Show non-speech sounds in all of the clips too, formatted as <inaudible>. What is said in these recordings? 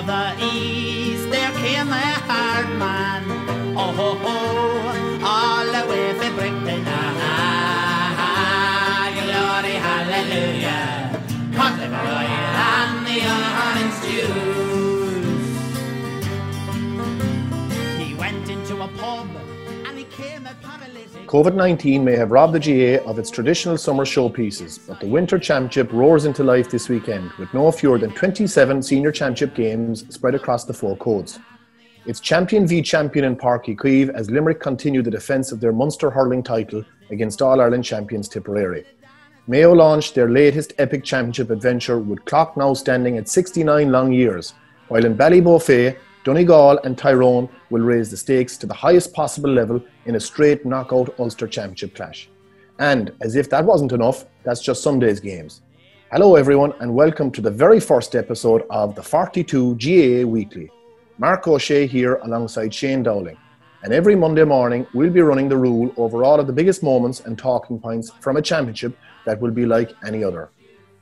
of the east, there came a hard man. Oh ho ho, all the way from Britain. Ah. COVID 19 may have robbed the GAA of its traditional summer showpieces, but the Winter Championship roars into life this weekend with no fewer than 27 senior championship games spread across the four codes. It's champion v champion in Páirc Uí Chaoimh as Limerick continue the defence of their Munster hurling title against All Ireland champions Tipperary. Mayo launched their latest epic championship adventure with clock now standing at 69 long years, while in Ballybofey, Donegal and Tyrone will raise the stakes to the highest possible level in a straight knockout Ulster Championship clash. And as if that wasn't enough, that's just Sunday's games. Hello, everyone, and welcome to the very first episode of the 42 GAA Weekly. Mark O'Shea here alongside Shane Dowling. And every Monday morning, we'll be running the rule over all of the biggest moments and talking points from a championship that will be like any other.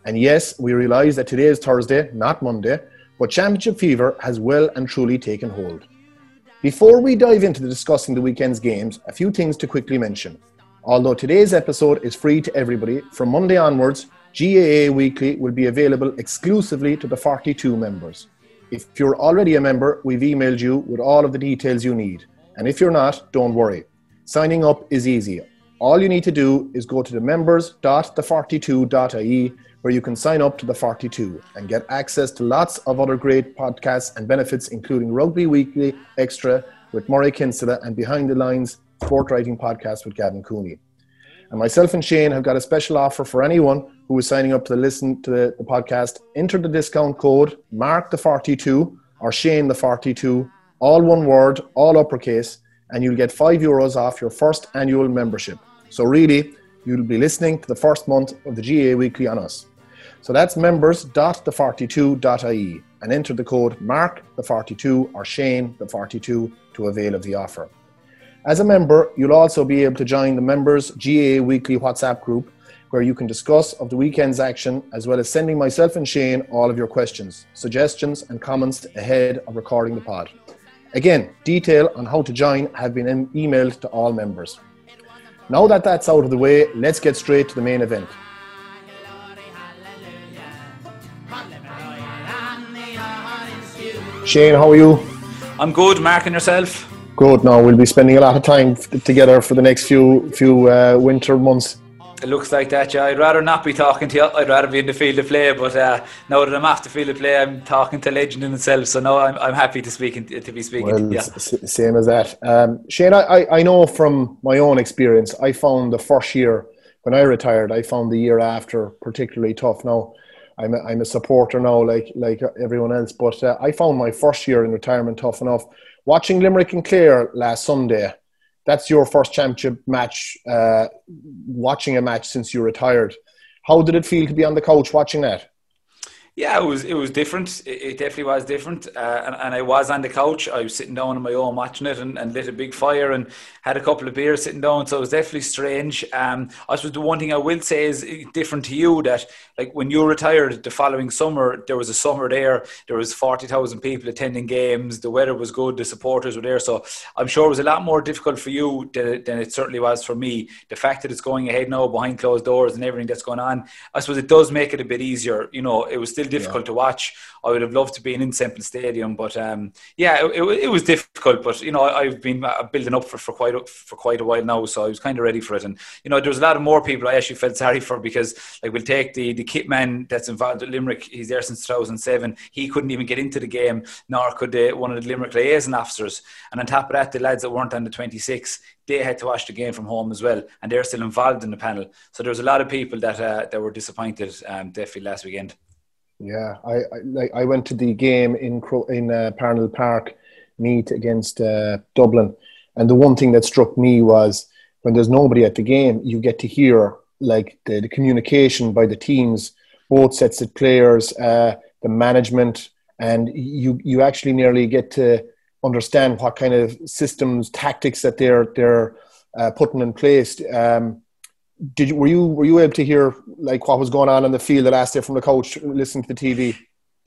And yes, we realise that today is Thursday, not Monday, but championship fever has well and truly taken hold. Before we dive into discussing the weekend's games, a few things to quickly mention. Although today's episode is free to everybody, from Monday onwards, GAA Weekly will be available exclusively to the 42 members. If you're already a member, we've emailed you with all of the details you need. And if you're not, don't worry. Signing up is easy. All you need to do is go to the members.the42.ie where you can sign up to the 42 and get access to lots of other great podcasts and benefits, including Rugby Weekly Extra with Murray Kinsella and Behind the Lines Sport Writing Podcast with Gavin Cooney. And myself and Shane have got a special offer for anyone who is signing up to listen to the, the podcast. Enter the discount code Mark the 42 or Shane the 42, all one word, all uppercase, and you'll get five euros off your first annual membership. So really, you'll be listening to the first month of the GAA Weekly on us. So that's members.the42.ie and enter the code Mark the 42 or Shane the 42 to avail of the offer. As a member, you'll also be able to join the members GAA Weekly WhatsApp group where you can discuss of the weekend's action as well as sending myself and Shane all of your questions, suggestions and comments ahead of recording the pod. Again, detail on how to join have been emailed to all members. Now that that's out of the way, let's get straight to the main event. Shane, how are you? I'm good, Mark, and yourself? Good. Now we'll be spending a lot of time together for the next few few uh, winter months. It looks like that, yeah. I'd rather not be talking to you. I'd rather be in the field of play. But uh, now that I'm off the field of play, I'm talking to legend in itself. So now I'm, I'm happy to speak to be speaking. Well, to you. s- same as that. Um, Shane, I, I, I know from my own experience, I found the first year when I retired, I found the year after particularly tough. Now, I'm a, I'm a supporter now, like like everyone else, but uh, I found my first year in retirement tough enough. Watching Limerick and Clare last Sunday, that's your first championship match. Uh, watching a match since you retired, how did it feel to be on the couch watching that? Yeah, it was it was different. It, it definitely was different. Uh, and, and I was on the couch. I was sitting down on my own watching it and, and lit a big fire and had a couple of beers sitting down. So it was definitely strange. Um, I suppose the one thing I will say is different to you that like when you retired the following summer, there was a summer there. There was forty thousand people attending games. The weather was good. The supporters were there. So I'm sure it was a lot more difficult for you than, than it certainly was for me. The fact that it's going ahead now behind closed doors and everything that's going on, I suppose it does make it a bit easier. You know, it was still difficult to watch. I would have loved to be in Semple Stadium, but um, yeah, it, it, it was difficult. But you know, I've been uh, building up for, for quite a, for quite a while now, so I was kind of ready for it. And you know, there was a lot of more people I actually felt sorry for because like we'll take the the kit man that's involved at Limerick. He's there since 2007. He couldn't even get into the game, nor could uh, one of the Limerick liaison officers. And on top of that, the lads that weren't on the 26, they had to watch the game from home as well, and they're still involved in the panel. So there was a lot of people that uh, that were disappointed, um, definitely last weekend. Yeah, I, I like I went to the game in in uh, Parnell Park, meet against uh, Dublin, and the one thing that struck me was when there's nobody at the game, you get to hear like the, the communication by the teams, both sets of players, uh, the management, and you you actually nearly get to understand what kind of systems, tactics that they're they're uh, putting in place. Um, did you were you were you able to hear like what was going on in the field the last day from the coach listening to the TV?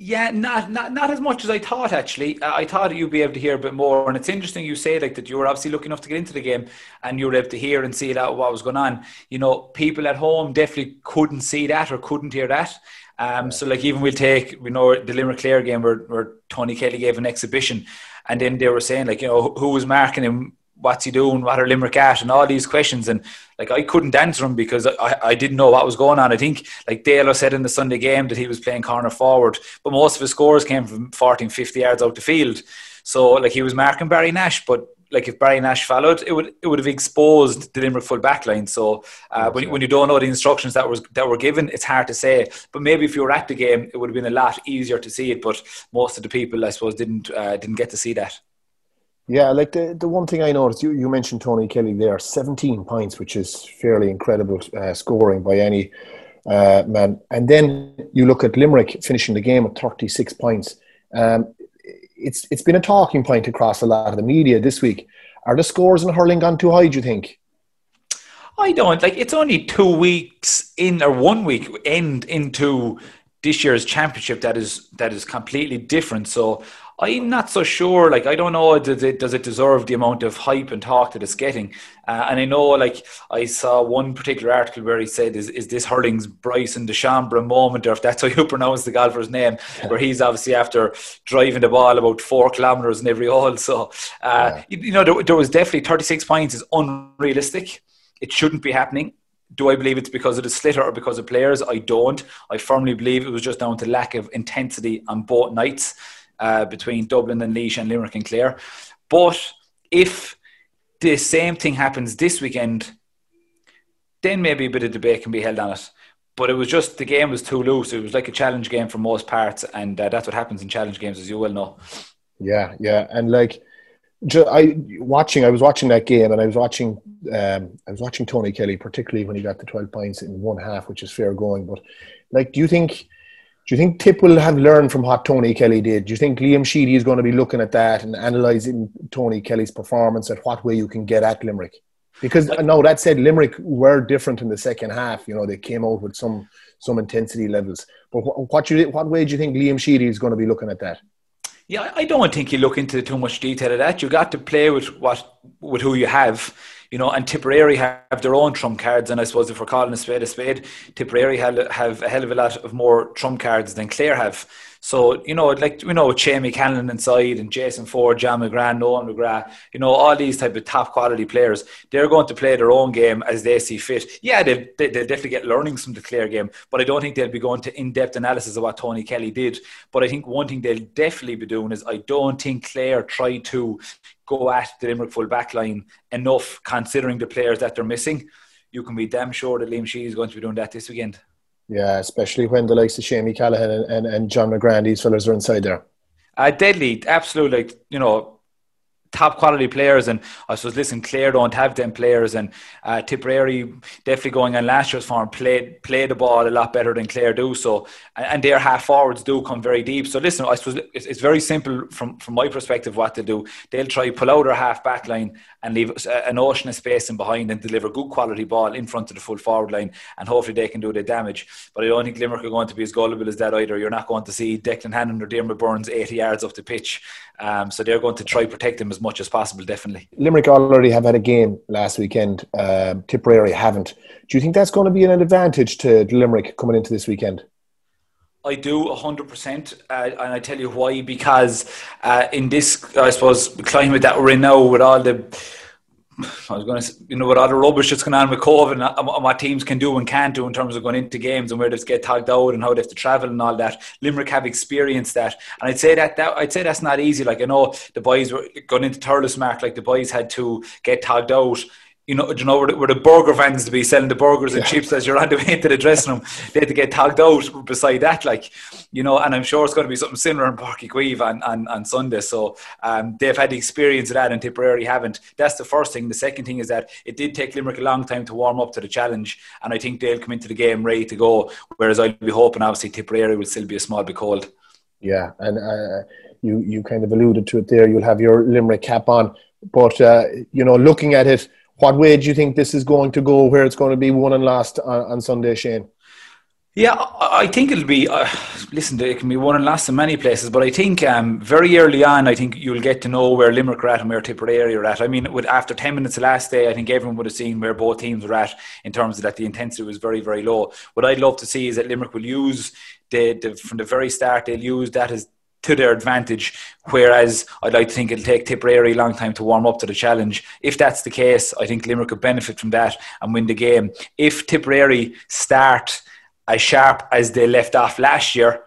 Yeah, not, not not as much as I thought. Actually, uh, I thought you'd be able to hear a bit more. And it's interesting you say like that. You were obviously lucky enough to get into the game, and you were able to hear and see that what was going on. You know, people at home definitely couldn't see that or couldn't hear that. Um, so like even we'll take we know the Limerick Clare game where, where Tony Kelly gave an exhibition, and then they were saying like you know who was marking him what's he doing, what are Limerick at, and all these questions. And like I couldn't answer them because I, I didn't know what was going on. I think like Dalo said in the Sunday game that he was playing corner forward, but most of his scores came from 14, 50 yards out the field. So like he was marking Barry Nash, but like if Barry Nash followed, it would it would have exposed the Limerick full back line. So uh, when, when you don't know the instructions that was that were given, it's hard to say. But maybe if you were at the game, it would have been a lot easier to see it. But most of the people, I suppose, didn't uh, didn't get to see that. Yeah, like the, the one thing I noticed, you, you mentioned Tony Kelly there, 17 points, which is fairly incredible uh, scoring by any uh, man. And then you look at Limerick finishing the game at 36 points. Um, it's it's been a talking point across a lot of the media this week. Are the scores in hurling gone too high, do you think? I don't. Like, it's only two weeks in, or one week end into this year's championship that is that is completely different. So I'm not so sure. Like, I don't know, does it, does it deserve the amount of hype and talk that it's getting? Uh, and I know, like, I saw one particular article where he said, "Is is this hurling's Bryson DeChambeau moment?" Or if that's how you <laughs> pronounce the golfer's name, where he's obviously after driving the ball about four kilometers in every <laughs> hole. So, uh, yeah. you, you, know, there, there was definitely 36 points is unrealistic. It shouldn't be happening do I believe it's because of the sliotar or because of players? I don't. I firmly believe it was just down to lack of intensity on both nights uh, between Dublin and Laois and Limerick and Clare. But if the same thing happens this weekend, then maybe a bit of debate can be held on it. But it was just the game was too loose. It was like a challenge game for most parts, and uh, that's what happens in challenge games, as you well know. Yeah, yeah, and like I watching, I was watching that game, and I was watching, um, I was watching Tony Kelly, particularly when he got the twelve points in one half, which is fair going. But like, do you think? Do you think Tip will have learned from what Tony Kelly did? Do you think Liam Sheedy is going to be looking at that and analysing Tony Kelly's performance at what way you can get at Limerick? Because uh, no, that said, Limerick were different in the second half. You know, they came out with some some intensity levels. But what, what, you, what way do you think Liam Sheedy is going to be looking at that? Yeah, I don't think you look into too much detail of that. You got to play with what with who you have you know, and Tipperary have their own trump cards, and I suppose if we're calling a spade a spade, Tipperary have, have a hell of a lot of more trump cards than Clare have. So, you know, like, you know, with Jamie Cannon inside and Jason Forde, John McGrath, Noel McGrath, you know, all these type of top quality players, they're going to play their own game as they see fit. Yeah, they'll, they'll definitely get learnings from the Clare game, but I don't think they'll be going to in-depth analysis of what Tony Kelly did. But I think one thing they'll definitely be doing is I don't think Clare tried to go at the Limerick full back line enough considering the players that they're missing. You can be damn sure that Liam Sheedy is going to be doing that this weekend. Yeah, especially when the likes of Seamie Callanan and, and, and John McGrath, these fellas are inside there. Uh, deadly, absolutely. You know, top quality players. And I suppose, listen, Clare don't have them players. And uh, Tipperary definitely going on last year's form, play, play the ball a lot better than Clare do. So, and, their half forwards do come very deep. So, listen, I suppose it's, it's, very simple from, from my perspective what to do. They'll try pull out their half back line and leave an ocean of space in behind and deliver good quality ball in front of the full forward line. And hopefully they can do the damage. But I don't think Limerick are going to be as gullible as that either. You're not going to see Declan Hannon or Diarmaid Byrnes 80 yards off the pitch. Um, so they're going to try protect him as much as possible, definitely. Limerick already have had a game last weekend. Um, Tipperary haven't. Do you think that's going to be an advantage to Limerick coming into this weekend? I do 100%. Uh, and I tell you why. Because uh, in this, I suppose, climate that we're in now with all the I was going to, you know, with all the rubbish that's going on with COVID and, and what teams can do and can't do in terms of going into games and where they get tagged out and how they have to travel and all that. Limerick have experienced that, and I'd say that, that I'd say that's not easy. Like I know the boys were going into Thurles Mark, like the boys had to get tagged out you know, you know where the, where the burger vans to be selling the burgers and yeah. chips as you're on the way into the dressing room. They had to get tagged out beside that, like, you know, and I'm sure it's going to be something similar in Uí Chaoimh on, on, on Sunday. So um, they've had the experience of that and Tipperary haven't. That's the first thing. The second thing is that it did take Limerick a long time to warm up to the challenge, and I think they'll come into the game ready to go. Whereas I'll be hoping, obviously, Tipperary will still be a small bit cold. Yeah, and uh, you you kind of alluded to it there. You'll have your Limerick cap on, but uh, you know, looking at it what way do you think this is going to go? Where it's going to be won and lost on, on Sunday, Shane? Yeah, I think it'll be. Uh, listen, it can be won and lost in many places, but I think um, very early on, I think you'll get to know where Limerick are at and where Tipperary are at. I mean, with, after ten minutes the last day, I think everyone would have seen where both teams were at in terms of that the intensity was very, very low. What I'd love to see is that Limerick will use the, the from the very start. They'll use that as to their advantage. Whereas I'd like to think it'll take Tipperary a long time to warm up to the challenge. If that's the case, I think Limerick could benefit from that and win the game. If Tipperary start as sharp as they left off last year,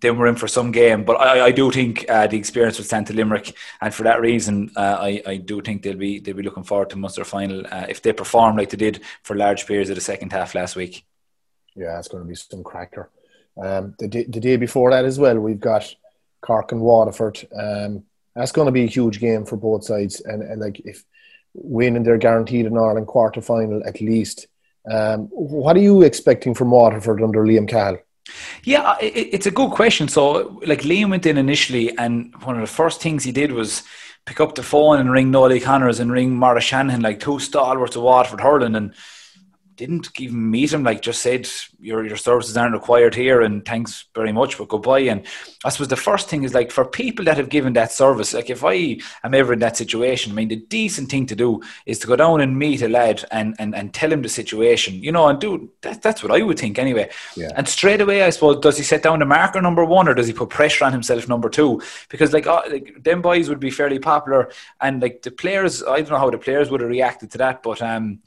then we're in for some game. But I, I do think uh, the experience will stand to Limerick, and for that reason, uh, I, I do think they'll be they'll be looking forward to Munster final uh, if they perform like they did for large periods of the second half last week. Yeah, it's going to be some cracker. Um, the, the day before that as well, we've got Cork and Waterford. Um, that's going to be a huge game for both sides, and, and like if winning, they're guaranteed an Ireland quarter final at least. Um, what are you expecting from Waterford under Liam Cahill? Yeah, it's a good question. So, like Liam went in initially, and one of the first things he did was pick up the phone and ring Nolly Connors and ring Maurice Shanahan, like two stalwarts of Waterford hurling, and didn't even meet him. Like just said, your your services aren't required here, and thanks very much, but goodbye. And I suppose the first thing is like for people that have given that service, like if I am ever in that situation, I mean, the decent thing to do is to go down and meet a lad and and, and tell him the situation, you know, and do that. That's what I would think anyway. Yeah. And straight away, I suppose, does he set down the marker number one, or does he put pressure on himself number two? Because like, uh, like them boys would be fairly popular, and like the players, I don't know how the players would have reacted to that, but um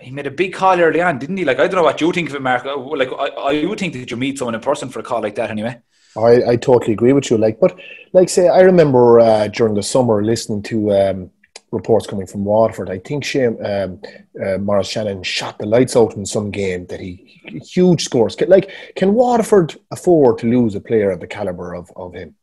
he made a big call early on, didn't he? Like I don't know what you think of it, Mark. Uh, like I, I would think that you meet someone in person for a call like that, anyway. I, I totally agree with you. Like, but like say, I remember uh, during the summer listening to um, reports coming from Waterford. I think Shane, um, uh, Maurice Shanahan shot the lights out in some game that he huge scores. Like, can Waterford afford to lose a player of the caliber of, of him?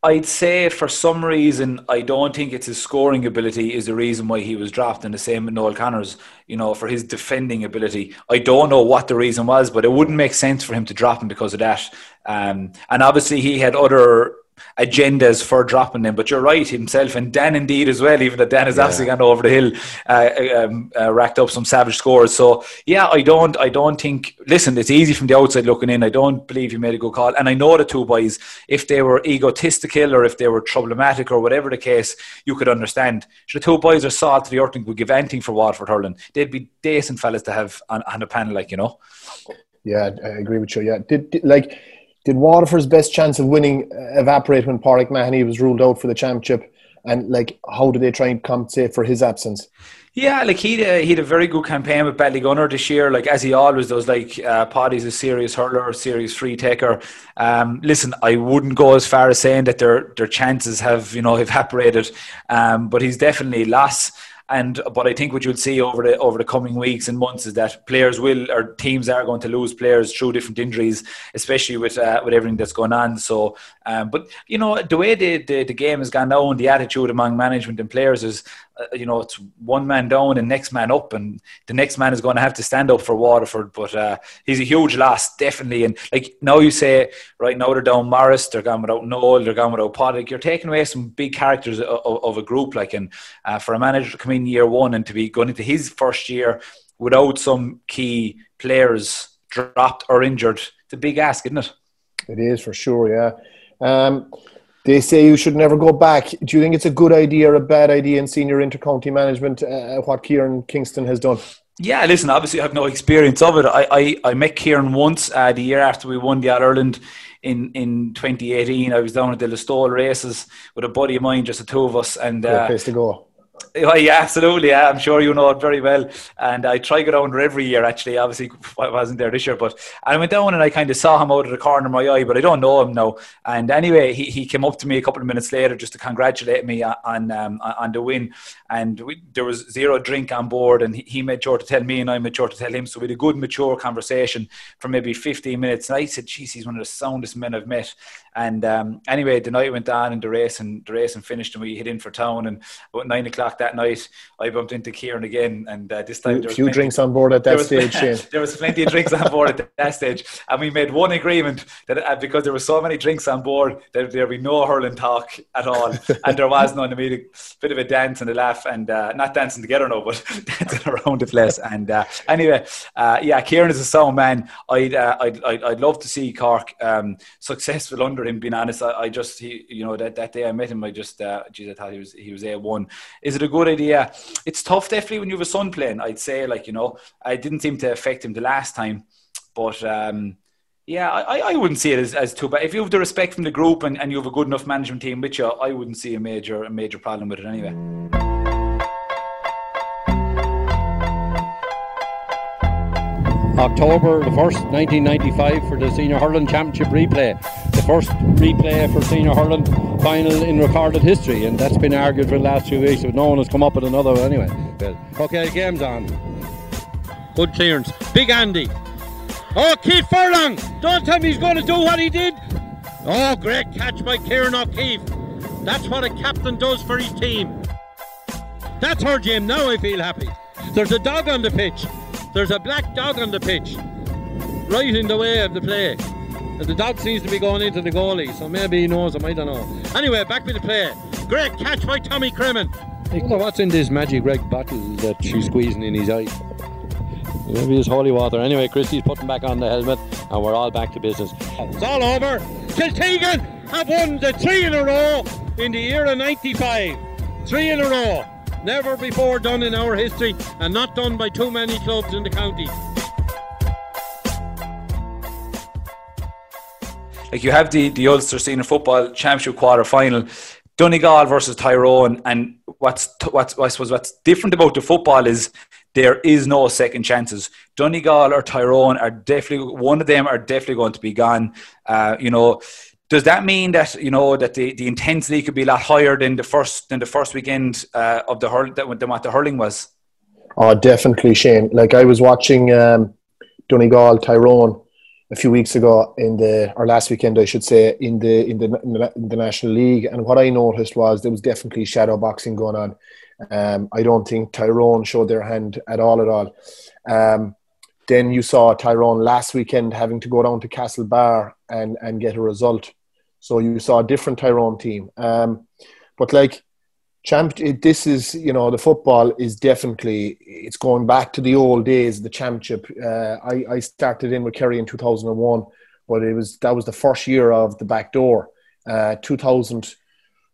I'd say for some reason, I don't think it's his scoring ability is the reason why he was drafted. And the same with Noel Connors, you know, for his defending ability. I don't know what the reason was, but it wouldn't make sense for him to drop him because of that. Um, and obviously, he had other agendas for dropping them. But you're right himself, and Dan indeed as well. Even that Dan has yeah. obviously gone over the hill, uh, um, uh, racked up some savage scores. So yeah, I don't, I don't think. Listen, it's easy from the outside looking in. I don't believe he made a good call, and I know the two boys. If they were egotistical or if they were problematic or whatever the case, you could understand. So the two boys are salt to the earth and would give anything for Waterford hurling. They'd be decent fellas to have on, on a panel, like you know. Yeah, I agree with you. Yeah, did, did like did Waterford's best chance of winning uh, evaporate when Pádraig Mahony was ruled out for the championship? And like, how did they try and compensate for his absence? Yeah, like he uh, he had a very good campaign with Ballygunner this year. Like as he always does. Like uh, Paddy's a serious hurler, serious free taker. Um, listen, I wouldn't go as far as saying that their their chances have you know <laughs> evaporated, um, but he's definitely lost. And but I think what you'll see over the over the coming weeks and months is that players will or teams are going to lose players through different injuries, especially with uh, with everything that's going on. So, um, but you know the way the, the, the game has gone now and the attitude among management and players is uh, you know, it's one man down and next man up, and the next man is going to have to stand up for Waterford. But uh, he's a huge loss, definitely. And like now, you say right now they're down Maurice, they're gone without Noel, they're gone without Pádraig. You're taking away some big characters of, of, of a group. Like, and uh, for a manager to come in year one and to be going into his first year without some key players dropped or injured, it's a big ask, isn't it? It is for sure. Yeah. Um, they say you should never go back. Do you think it's a good idea or a bad idea in senior intercounty management, uh, what Kieran Kingston has done? Yeah, listen, obviously I have no experience of it. I, I, I met Kieran once uh, the year after we won the All Ireland in, in 2018. I was down at the Listowel races with a buddy of mine, just the two of us. and uh, place to go. Yeah, absolutely. Yeah, I'm sure you know it very well. And I try to get down there every year. Actually, obviously, I wasn't there this year, but I went down and I kind of saw him out of the corner of my eye, but I don't know him now. And anyway, he, he came up to me a couple of minutes later just to congratulate me on um, on the win. And we, there was zero drink on board, and he, he made sure to tell me, and I made sure to tell him. So we had a good, mature conversation for maybe 15 minutes. And I said, "Geez, he's one of the soundest men I've met." And um, anyway, the night went on, and the race and the race and finished, and we hit in for town. And about nine o'clock o'clock that night, I bumped into Kieran again, and uh, this time there were a few drinks on board at that stage. Was, <laughs> there was plenty of drinks on board at that stage, and we made one agreement that uh, because there were so many drinks on board, that there'd be no hurling talk at all, <laughs> and there was none. Had a bit of a dance and a laugh, and uh, not dancing together, no, but <laughs> dancing around the place. And uh, anyway, uh, yeah, Kieran is a sound man. I'd, uh, I'd, I'd, I'd love to see Cork um, successful under him. Being honest, I, I, just he, you know that, that day I met him, I just uh, geez, I thought he was he was a one. Is it a good idea? It's tough, definitely, when you have a son playing. I'd say, like you know, I didn't seem to affect him the last time, but. Um, yeah, I, I wouldn't see it as, as too bad. If you have the respect from the group and, and you have a good enough management team with you, I wouldn't see a major a major problem with it anyway. October the 1st, 1995 for the Senior Hurling Championship replay. The first replay for Senior Hurling final in recorded history, and that's been argued for the last few weeks, but no one has come up with another one anyway. Okay, game's on. Good clearance. Big Andy. Oh, Keith Furlong! Don't tell me he's going to do what he did. Oh, great catch by Kieran O'Keefe. That's what a captain does for his team. That's her, Jim. Now I feel happy. There's a dog on the pitch. There's a black dog on the pitch, right in the way of the play. And the dog seems to be going into the goalie, so maybe he knows him, I don't know. Anyway, back with the play. Great catch by Tommy Cremin. I wonder what's in this magic red bottle that she's squeezing in his eye. Maybe it's holy water. Anyway, Christie's putting back on the helmet, and we're all back to business. It's all over. Kiltegan have won the three in a row in the year of 95. Three in a row. Never before done in our history and not done by too many clubs in the county. Like you have the, the Ulster Senior Football Championship quarter final, Donegal versus Tyrone, and what's what's I suppose what's different about the football is there is no second chances. Donegal or Tyrone are definitely one of them are definitely going to be gone. Uh, you know, does that mean that you know that the, the intensity could be a lot higher than the first than the first weekend uh, of the hurl than what the hurling was? Oh, definitely, Shane. Like I was watching um, Donegal Tyrone a few weeks ago in the or last weekend, I should say, in the in the, in the, in the National League, and what I noticed was there was definitely shadow boxing going on. Um, I don't think Tyrone showed their hand at all, at all. Um, then you saw Tyrone last weekend having to go down to Castlebar and and get a result so you saw a different Tyrone team. Um, but like, champ, this is you know the football is definitely it's going back to the old days. The championship. Uh, I I started in with Kerry in two thousand and one, but it was that was the first year of the back door. Uh, 2000,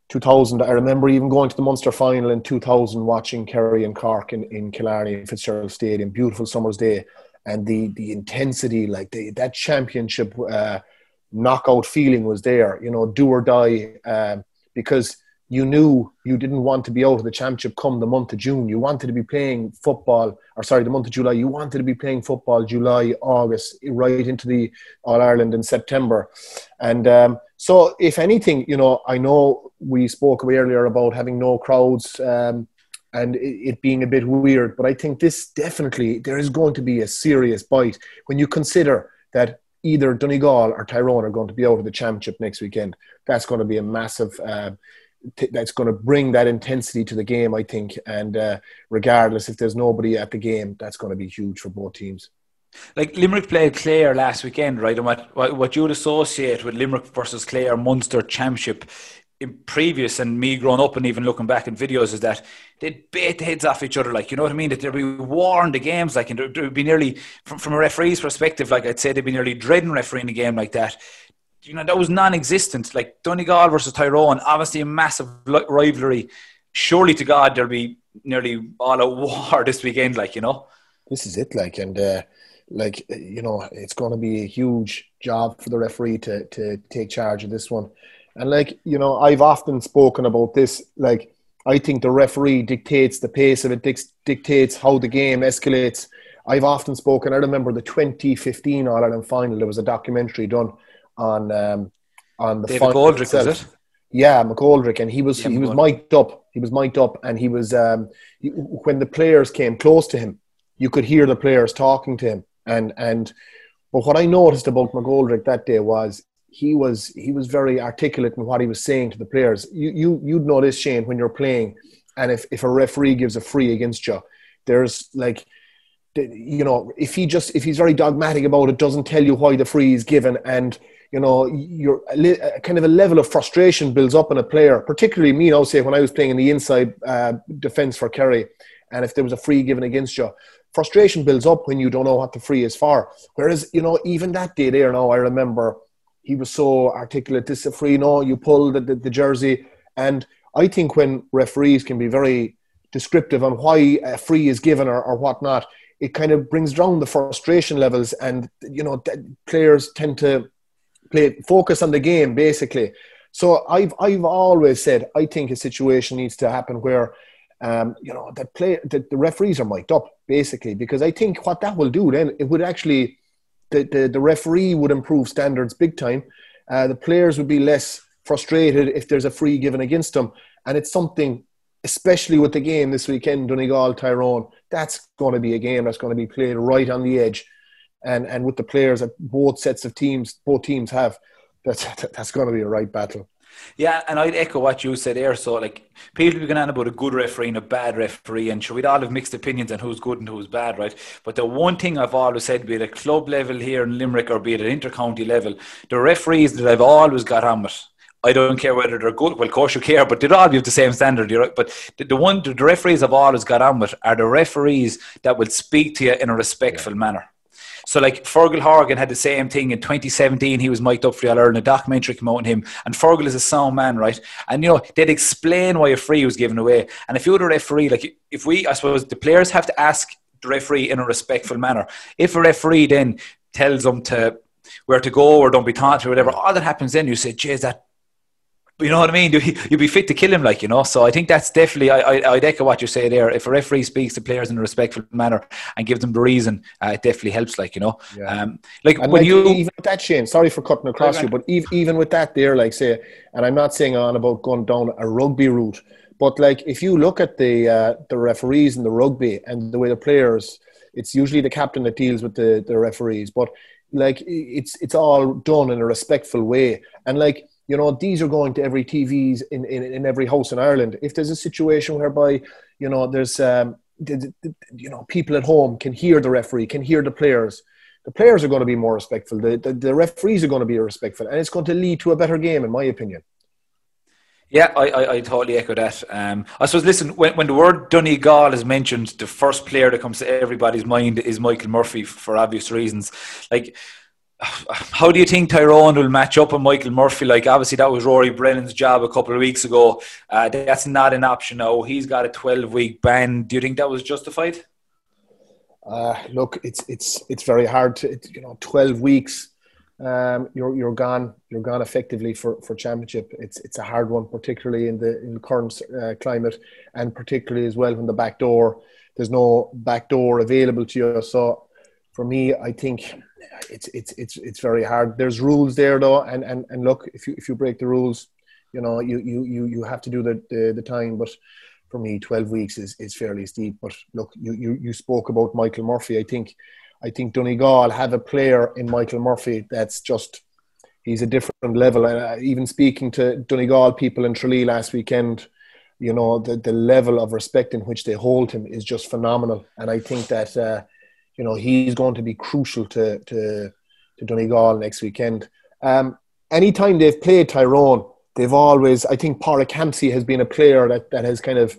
2000, I remember even going to the Munster final in 2000, watching Kerry and Cork in, in Killarney and Fitzgerald Stadium, beautiful summer's day, and the the intensity, like the, that championship uh, knockout feeling was there, you know, do or die, um, because you knew you didn't want to be out of the championship come the month of June. You wanted to be playing football, or sorry, the month of July. You wanted to be playing football July, August, right into the All Ireland in September. And um, so, if anything, you know, I know we spoke earlier about having no crowds. Um, and it being a bit weird, but I think this definitely there is going to be a serious bite when you consider that either Donegal or Tyrone are going to be out of the championship next weekend. That's going to be a massive. Uh, t- that's going to bring that intensity to the game, I think. And uh, regardless if there's nobody at the game, that's going to be huge for both teams. Like Limerick played Clare last weekend, right? And what, what, what you'd associate with Limerick versus Clare Munster Championship in previous and me growing up and even looking back in videos is that they'd bait the heads off each other like you know what I mean? That they'd be war in the games like and there'd be nearly from, from a referee's perspective like I'd say they'd be nearly dreading refereeing a game like that. You know that was non-existent. Like Donegal versus Tyrone obviously a massive rivalry. Surely to God there'll be nearly all a war <laughs> this weekend like you know? This is it like and uh like you know it's going to be a huge job for the referee to to take charge of this one and like, you know, I've often spoken about this. Like, I think the referee dictates the pace of it, dictates how the game escalates. I've often spoken. I remember the 2015 All Ireland final. There was a documentary done on um, on the David final Goldrick, itself. was it? Yeah, McGoldrick, and he was yeah, he was mic'd up. He was mic'd up, and he was um, he, when the players came close to him, you could hear the players talking to him. And and but what I noticed about McGoldrick that day was he was he was very articulate in what he was saying to the players. You you you'd know this, Shane, when you're playing, and if, if a referee gives a free against you, there's like, you know, if he just if he's very dogmatic about it, doesn't tell you why the free is given, and you know, you're a, kind of a level of frustration builds up in a player. Particularly me, I'll say when I was playing in the inside uh, defence for Kerry, and if there was a free given against you, frustration builds up when you don't know what the free is for. Whereas, you know, even that day there now, I remember he was so articulate. This is a free, no, you pull the, the, the jersey. And I think when referees can be very descriptive on why a free is given or, or whatnot, it kind of brings down the frustration levels. And, you know, players tend to play, focus on the game, basically. So I've, I've always said I think a situation needs to happen where um, you know, that play the, the referees are mic'd up basically because I think what that will do then it would actually the, the, the referee would improve standards big time. Uh, the players would be less frustrated if there's a free given against them, and it's something, especially with the game this weekend, Donegal Tyrone. That's going to be a game that's going to be played right on the edge, and and with the players that both sets of teams, both teams have, <laughs> that's that's going to be a right battle. Yeah, and I'd echo what you said there. So, like, people be going on about a good referee and a bad referee, and sure, we'd all have mixed opinions on who's good and who's bad, right? But the one thing I've always said, be it at club level here in Limerick or be it at inter-county level, the referees that I've always got on with, I don't care whether they're good. Well, of course you care, but they all have the same standard. You're right. But the, the one the referees I've always got on with are the referees that will speak to you in a respectful yeah. manner. So like Fergal Horgan had the same thing in 2017. He was mic'd up for the All Ireland. A documentary came out on him, and Fergal is a sound man, right? And you know they'd explain why a free was given away. And if you're the referee, like if we, I suppose the players have to ask the referee in a respectful manner. If a referee then tells them to where to go or don't be taught or whatever, all that happens then you say, "Jeez, that you know what I mean? You'd be fit to kill him, like you know. So I think that's definitely. I, I would echo what you say there. If a referee speaks to players in a respectful manner and gives them the reason, uh, it definitely helps. Like you know, yeah. um, like and when like, you even with that Shane. Sorry for cutting across you, but even even with that there, like say, and I'm not saying on about going down a rugby route, but like if you look at the uh, the referees in the rugby and the way the players, it's usually the captain that deals with the the referees, but like it's it's all done in a respectful way, and like you know, these are going to every TVs in, in, in every house in Ireland. If there's a situation whereby, you know, there's, um, you know, people at home can hear the referee, can hear the players, the players are going to be more respectful. The, the, the referees are going to be respectful, and it's going to lead to a better game, in my opinion. Yeah, I, I, I, totally echo that. Um, I suppose, listen, when, when the word Donegal is mentioned, the first player that comes to everybody's mind is Michael Murphy for obvious reasons. Like, how do you think Tyrone will match up with Michael Murphy? Like, obviously, that was Rory Brennan's job a couple of weeks ago. Uh, that's not an option now. He's got a 12 week ban. Do you think that was justified? Uh, look, it's it's it's very hard to you know 12 weeks. Um, you're you're gone. You're gone effectively for, for championship. It's it's a hard one, particularly in the in the current uh, climate, and particularly as well when the back door. There's no back door available to you. So, for me, I think it's it's it's it's very hard. There's rules there though, and and and look, if you if you break the rules, you know you you you you have to do the the, the time. But for me, twelve weeks is is fairly steep. But look, you you you spoke about Michael Murphy. I think I think Donegal have a player in Michael Murphy that's just he's a different level. And uh, even speaking to Donegal people in Tralee last weekend, you know the the level of respect in which they hold him is just phenomenal. And I think that. Uh, you know he's going to be crucial to to, to Donegal next weekend. Um, anytime they've played Tyrone, they've always I think Hampsey has been a player that, that has kind of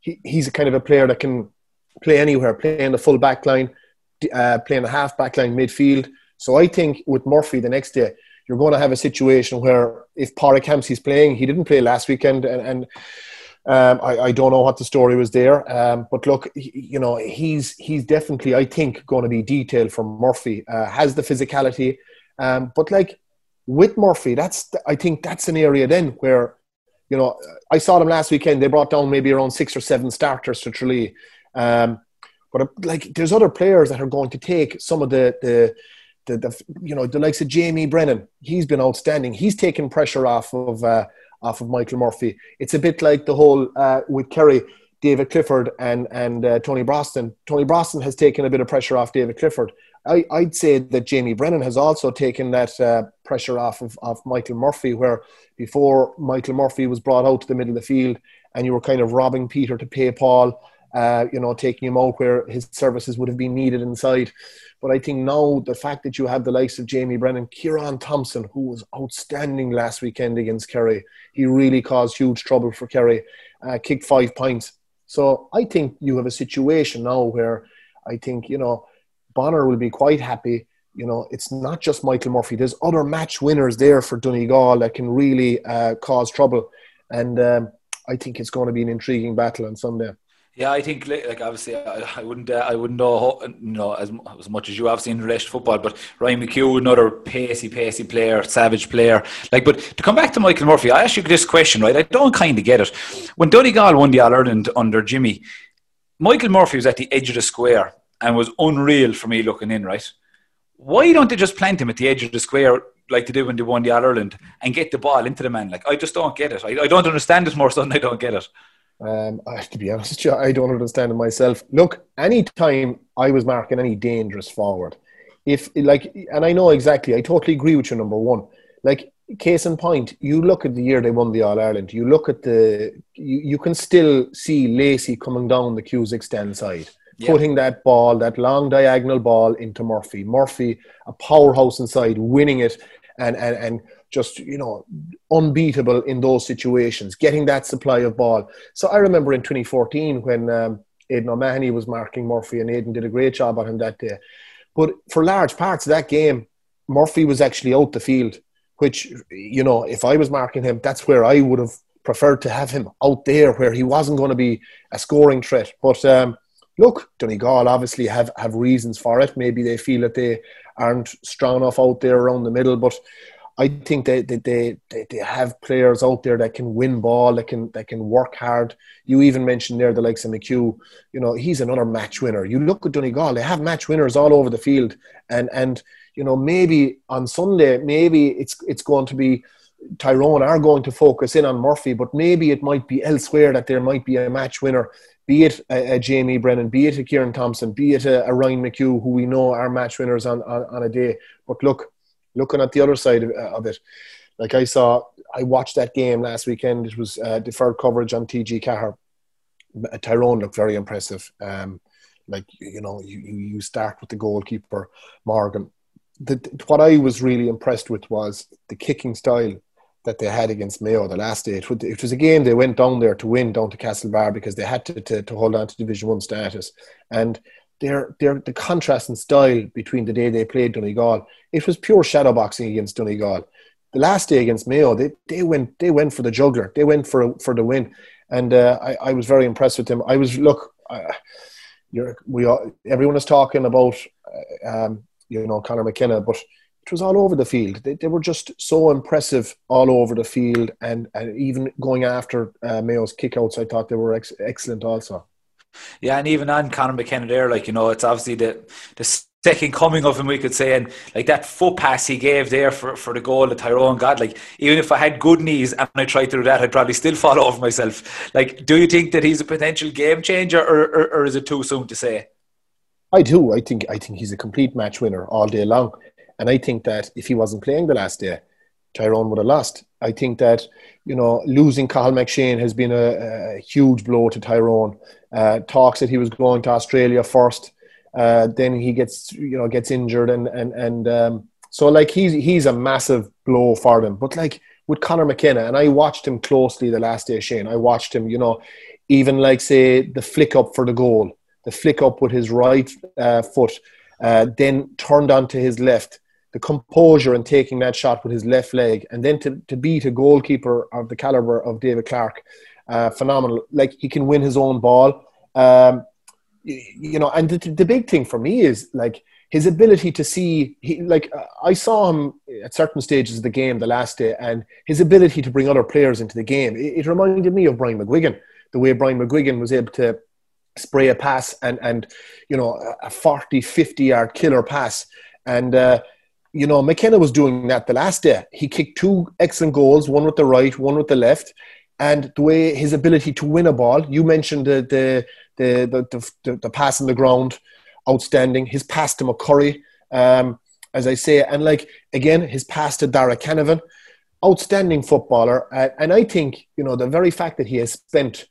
he, he's a kind of a player that can play anywhere, play in the full back line, uh, play in the half back line midfield. So I think with Murphy the next day, you're going to have a situation where if Pádraig Hampsey's playing, he didn't play last weekend, and, and um, I, I, don't know what the story was there, um, but look, he, you know, he's he's definitely, I think, going to be detailed from Murphy. Uh, has the physicality, um, but like with Murphy, that's I think that's an area then where, you know, I saw them last weekend. They brought down maybe around six or seven starters to Tralee, um, but uh, like there's other players that are going to take some of the the. The, the, you know the likes of Jamie Brennan, he's been outstanding. He's taken pressure off of uh, off of Michael Murphy. It's a bit like the whole uh, with Kerry, David Clifford and and uh, Tony Brosnan. Tony Brosnan has taken a bit of pressure off David Clifford. I, would say that Jamie Brennan has also taken that uh, pressure off of, of Michael Murphy, where before Michael Murphy was brought out to the middle of the field and you were kind of robbing Peter to pay Paul. Uh, you know, taking him out where his services would have been needed inside. But I think now the fact that you have the likes of Jamie Brennan, Kieran Thompson, who was outstanding last weekend against Kerry, he really caused huge trouble for Kerry, uh, kicked five points. So I think you have a situation now where I think, you know, Bonner will be quite happy. You know, it's not just Michael Murphy. There's other match winners there for Donegal that can really uh, cause trouble. And um, I think it's going to be an intriguing battle on Sunday. Yeah, I think like obviously I, I wouldn't uh, I wouldn't know you as, as much as you seen in relation to football, but Ryan McHugh, another pacey, pacey player, savage player. Like, but to come back to Michael Murphy, I ask you this question, right? I don't kind of get it. When Donegal won the All Ireland under Jimmy, Michael Murphy was at the edge of the square and was unreal for me looking in, right? Why don't they just plant him at the edge of the square like they did when they won the All Ireland and get the ball into the man? Like, I just don't get it. I, I don't understand it more so than I don't get it. Um, I, have to be honest, you, I don't understand it myself. Look, anytime I was marking any dangerous forward, if like, and I know exactly, I totally agree with you. Number one, like case in point, you look at the year they won the All Ireland. You look at the, you, you can still see Lacey coming down the Cusack stand side. Yeah. Putting that ball, that long diagonal ball into Murphy. Murphy, a powerhouse inside, winning it and, and, and just you know unbeatable in those situations, getting that supply of ball. So I remember in 2014 when um, Aidan O'Mahony was marking Murphy, and Aidan did a great job on him that day. But for large parts of that game, Murphy was actually out the field, which you know if I was marking him, that's where I would have preferred to have him out there, where he wasn't going to be a scoring threat. But um, look, Donegal obviously have have reasons for it. Maybe they feel that they aren't strong enough out there around the middle, but I think they, they, they, they, have players out there that can win ball, that can that can work hard. You even mentioned there the likes of McHugh. You know, he's another match winner. You look at Donegal; they have match winners all over the field, and and you know maybe on Sunday, maybe it's it's going to be Tyrone are going to focus in on Murphy, but maybe it might be elsewhere that there might be a match winner. Be it a, a Jamie Brennan, be it a Kieran Thompson, be it a, a Ryan McHugh, who we know are match winners on, on, on a day. But look, looking at the other side of, of it, like I saw, I watched that game last weekend. It was uh, deferred coverage on TG Ceathair. Tyrone looked very impressive. Um, like you know, you, you start with the goalkeeper Morgan. The, what I was really impressed with was the kicking style that they had against Mayo the last day. It was a game they went down there to win down to Castlebar because they had to, to, to hold on to Division One status. And their their the contrast in style between the day they played Donegal, it was pure shadowboxing against Donegal. The last day against Mayo, they, they went they went for the juggler. They went for for the win, and uh, I, I was very impressed with them. I was look, uh, you're, we all, everyone is talking about uh, um, you know Conor McKenna, but it was all over the field. They, they were just so impressive all over the field, and, and even going after uh, Mayo's kickouts, I thought they were ex- excellent also. Yeah, and even on Conor McKenna there, like you know, it's obviously the the second coming of him, we could say, and like that foot pass he gave there for, for the goal that Tyrone got. Like even if I had good knees and I tried to do that, I'd probably still fall <laughs> over myself. Like, do you think that he's a potential game changer, or, or, or is it too soon to say? I do. I think I think he's a complete match winner all day long, and I think that if he wasn't playing the last day, Tyrone would have lost. I think that you know losing Cathal McShane has been a, a huge blow to Tyrone. Uh, talks that he was going to Australia first, uh, then he gets you know gets injured and and and um, so like he's he's a massive blow for them. But like with Conor McKenna, and I watched him closely the last day, Shane. I watched him, you know, even like say the flick up for the goal, the flick up with his right uh, foot, uh, then turned onto his left the composure and taking that shot with his left leg, and then to, to beat a goalkeeper of the caliber of David Clarke, uh, phenomenal. Like he can win his own ball. Um, you know, and the, the big thing for me is like his ability to see. He, like I saw him at certain stages of the game the last day, and his ability to bring other players into the game. It, it reminded me of Brian McGuigan, the way Brian McGuigan was able to spray a pass and and you know a 40 50 yard killer pass and uh, you know, McKenna was doing that the last day. He kicked two excellent goals, one with the right, one with the left. And the way his ability to win a ball, you mentioned the the the the, the, the pass on the ground, outstanding. His pass to McCurry, um, as I say, and like again, his pass to Darragh Canavan, outstanding footballer, uh, and I think you know the very fact that he has spent,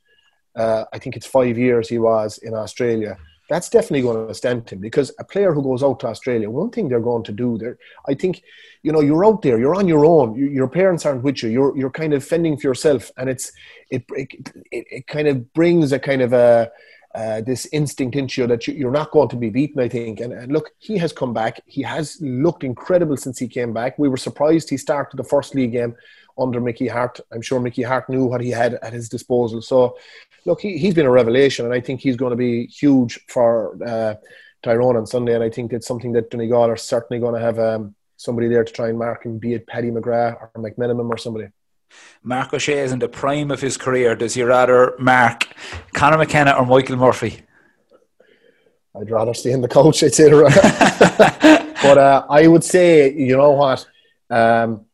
uh, I think it's five years he was in Australia. That's definitely going to stand him because a player who goes out to Australia, one thing they're going to do there, I think, you know, you're out there, you're on your own, you, your parents aren't with you, you're you're kind of fending for yourself, and it's it it, it, it kind of brings a kind of a uh, this instinct into you that you, are not going to be beaten, I think. And, and, look, he has come back. He has looked incredible since he came back. We were surprised he started the first league game under Mickey Harte. I'm sure Mickey Harte knew what he had at his disposal. So, look, he, he's been a revelation, and I think he's going to be huge for uh, Tyrone on Sunday. And I think it's something that Donegal are certainly going to have um, somebody there to try and mark him, be it Paddy McGrath or McMenamin or somebody. Mark O'Shea is in the prime of his career. Does he rather mark Conor McKenna or Michael Murphy? I'd rather stay in the coach, I'd <laughs> but uh, I would say, you know what? Um,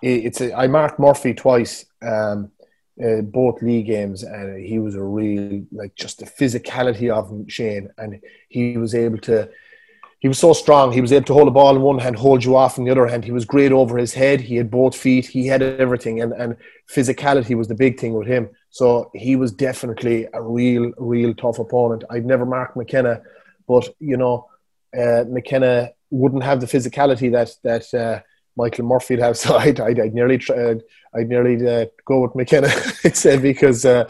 it's a, I marked Murphy twice, um, uh, both league games, and he was a real, like, just the physicality of him, Shane, and he was able to he was so strong. He was able to hold the ball in one hand, hold you off in the other hand. He was great over his head. He had both feet. He had everything, and and physicality was the big thing with him. So he was definitely a real, real tough opponent. I've never marked McKenna, but you know, uh, McKenna wouldn't have the physicality that that uh, Michael Murphy'd have. <laughs> So I'd, I'd, I'd nearly try, I'd nearly uh, go with McKenna. <laughs> I'd say because uh,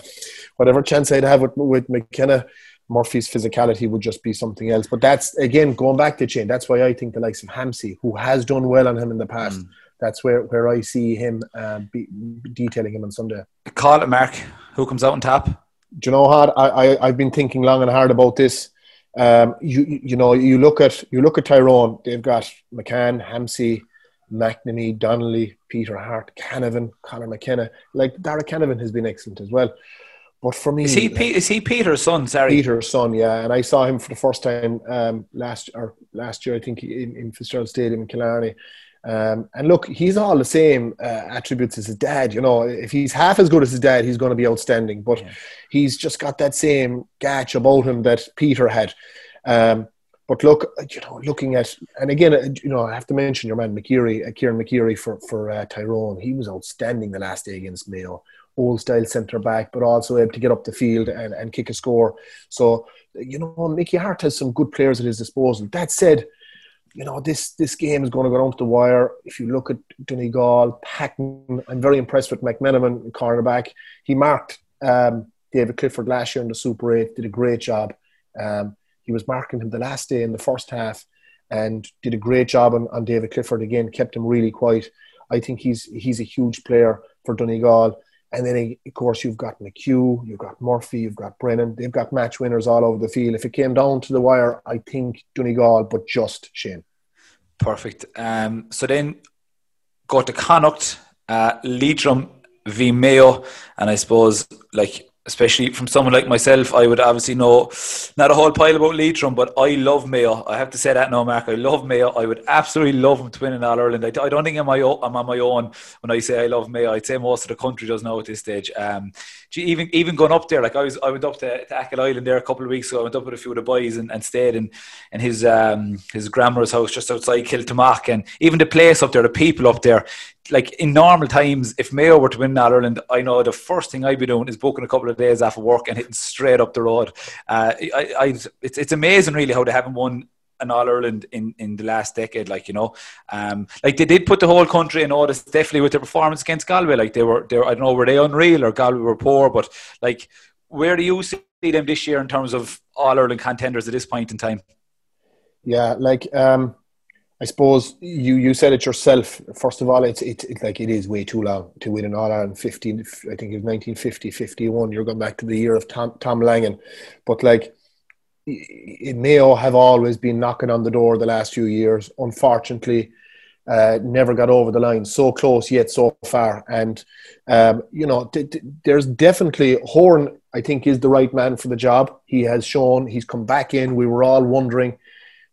whatever chance I'd have with with McKenna Murphy's physicality would just be something else. But that's again going back to Chain. That's why I think the likes of Hampsey, who has done well on him in the past, mm. that's where, where I see him uh, be, detailing him on Sunday. Call it, Mark. Who comes out on top? Do you know what? I, I I've been thinking long and hard about this. Um, you you know you look at you look at Tyrone. They've got McCann, Hampsey, McNamee, Donnelly, Peter Harte, Canavan, Conor McKenna. Like Darragh Canavan has been excellent as well. But for me, is he, like, is he Peter's son? Sorry, Peter's son. Yeah, and I saw him for the first time um, last or last year, I think, in, in Fitzgerald Stadium in Killarney. Um, and look, he's all the same uh, attributes as his dad. You know, if he's half as good as his dad, he's going to be outstanding. But yeah. he's just got that same gatch about him that Peter had. Um, but look, you know, looking at and again, uh, you know, I have to mention your man McGeary, uh, Kieran McGeary for for uh, Tyrone. He was outstanding the last day against Mayo old style centre back, but also able to get up the field and, and kick a score. So, you know, Mickey Harte has some good players at his disposal. That said, you know, this this game is going to go down to the wire. If you look at Donegal, Packen, I'm very impressed with McMenamin, cornerback. He marked um, David Clifford last year in the Super 8, did a great job. Um, he was marking him the last day in the first half and did a great job on, on David Clifford again, kept him really quiet. I think he's he's a huge player for Donegal. And then, of course, you've got McHugh, you've got Murphy, you've got Brennan. They've got match winners all over the field. If it came down to the wire, I think Donegal, but just Shane. Perfect. Um, so then go to Connacht, uh, Leitrim v Mayo. And I suppose, like, especially from someone like myself, I would obviously know not a whole pile about Leitrim, but I love Mayo. I have to say that now, Mark. I love Mayo. I would absolutely love them to win in All Ireland. I, I don't think I'm, my, I'm on my own when I say I love Mayo. I'd say most of the country does know at this stage. Um, even even going up there, like I was, I went up to, to Achill Island there a couple of weeks ago. I went up with a few of the boys and, and stayed in, in his um, his grandmother's house just outside Kiltimagh. And even the place up there, the people up there, like in normal times, if Mayo were to win All Ireland, I know the first thing I'd be doing is booking a couple of days after work and hitting straight up the road. Uh, I, I, it's, it's amazing, really, how they haven't won an All Ireland in, in the last decade. Like you know, um, like they did put the whole country in notice, definitely with their performance against Galway. Like they were, they were, I don't know, were they unreal or Galway were poor? But like, where do you see them this year in terms of All Ireland contenders at this point in time? Yeah, like um, I suppose you, you said it yourself. First of all, it's, it's, it's like it is way too long to win an All Ireland. 15, I think it's 1950, 51. You're going back to the year of Tom, Tom Langan. But like, it, Mayo have always been knocking on the door the last few years. Unfortunately, uh, never got over the line. So close yet so far. And, um, you know, there's definitely Horan. I think, is the right man for the job. He has shown, he's come back in. We were all wondering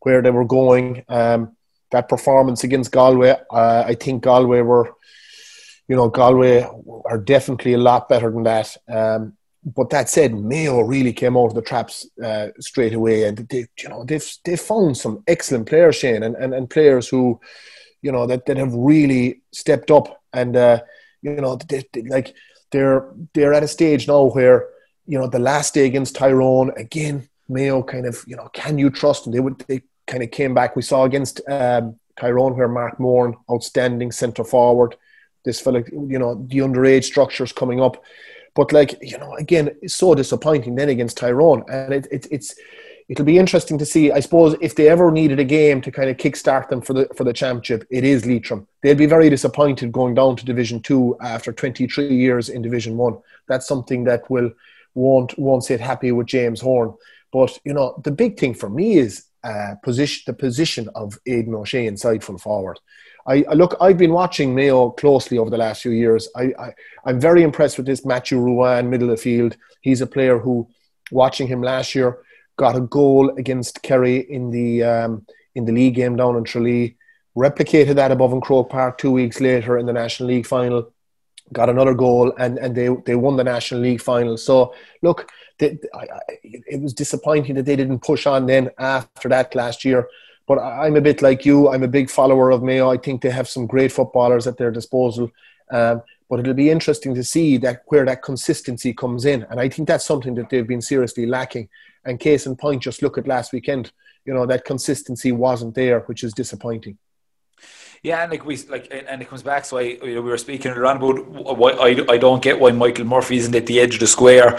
where they were going. Um, that performance against Galway, uh, I think Galway were, you know, Galway are definitely a lot better than that. Um, but that said, Mayo really came out of the traps uh, straight away, and they, you know, they've they found some excellent players, Shane, and, and, and players who, you know, that, that have really stepped up and uh, you know, they, they, like they're they're at a stage now where you know the last day against Tyrone again, Mayo kind of you know, can you trust them? They would they kind of came back. We saw against um, Tyrone where Mark Moran, outstanding centre forward. This fella, you know, the underage structures coming up. But like, you know, again, it's so disappointing then against Tyrone. And it, it, it's it'll be interesting to see. I suppose if they ever needed a game to kind of kickstart them for the for the championship, it is Leitrim. They'd be very disappointed going down to Division Two after 23 years in Division One. That's something that will won't won't sit happy with James Horan. But you know, the big thing for me is uh, position the position of Aidan O'Shea inside full forward. I, I, look. I've been watching Mayo closely over the last few years. I, I I'm very impressed with this Matthew Ruane, middle of the field. He's a player who, watching him last year, got a goal against Kerry in the um, in the league game down in Tralee, replicated that above in Croke Park two weeks later in the National League final, got another goal, and, and they, they won the National League final. So, look, they, I, I, it was disappointing that they didn't push on then after that last year. But I'm a bit like you. I'm a big follower of Mayo. I think they have some great footballers at their disposal. Um, but it'll be interesting to see that where that consistency comes in. And I think that's something that they've been seriously lacking. And case in point, just look at last weekend. You know that consistency wasn't there, which is disappointing. Yeah, and like we like, and it comes back. So I, you know, we were speaking around about why I, I don't get why Michael Murphy isn't at the edge of the square.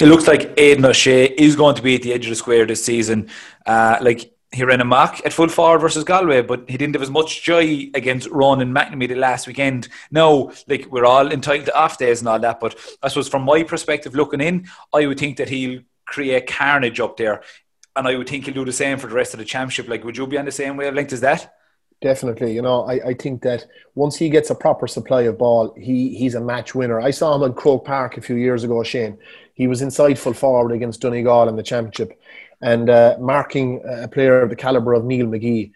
It looks like Aidan O'Shea is going to be at the edge of the square this season. Uh, like he ran a mock at full forward versus Galway, but he didn't have as much joy against Ronan McNamee the last weekend. No, like we're all entitled to off days and all that, but I suppose from my perspective looking in, I would think that he'll create carnage up there. And I would think he'll do the same for the rest of the championship. Like, would you be on the same wavelength as that? Definitely. You know, I, I think that once he gets a proper supply of ball, he, he's a match winner. I saw him in Croke Park a few years ago, Shane. He was inside full forward against Donegal in the championship and uh, marking a player of the calibre of Neil McGee.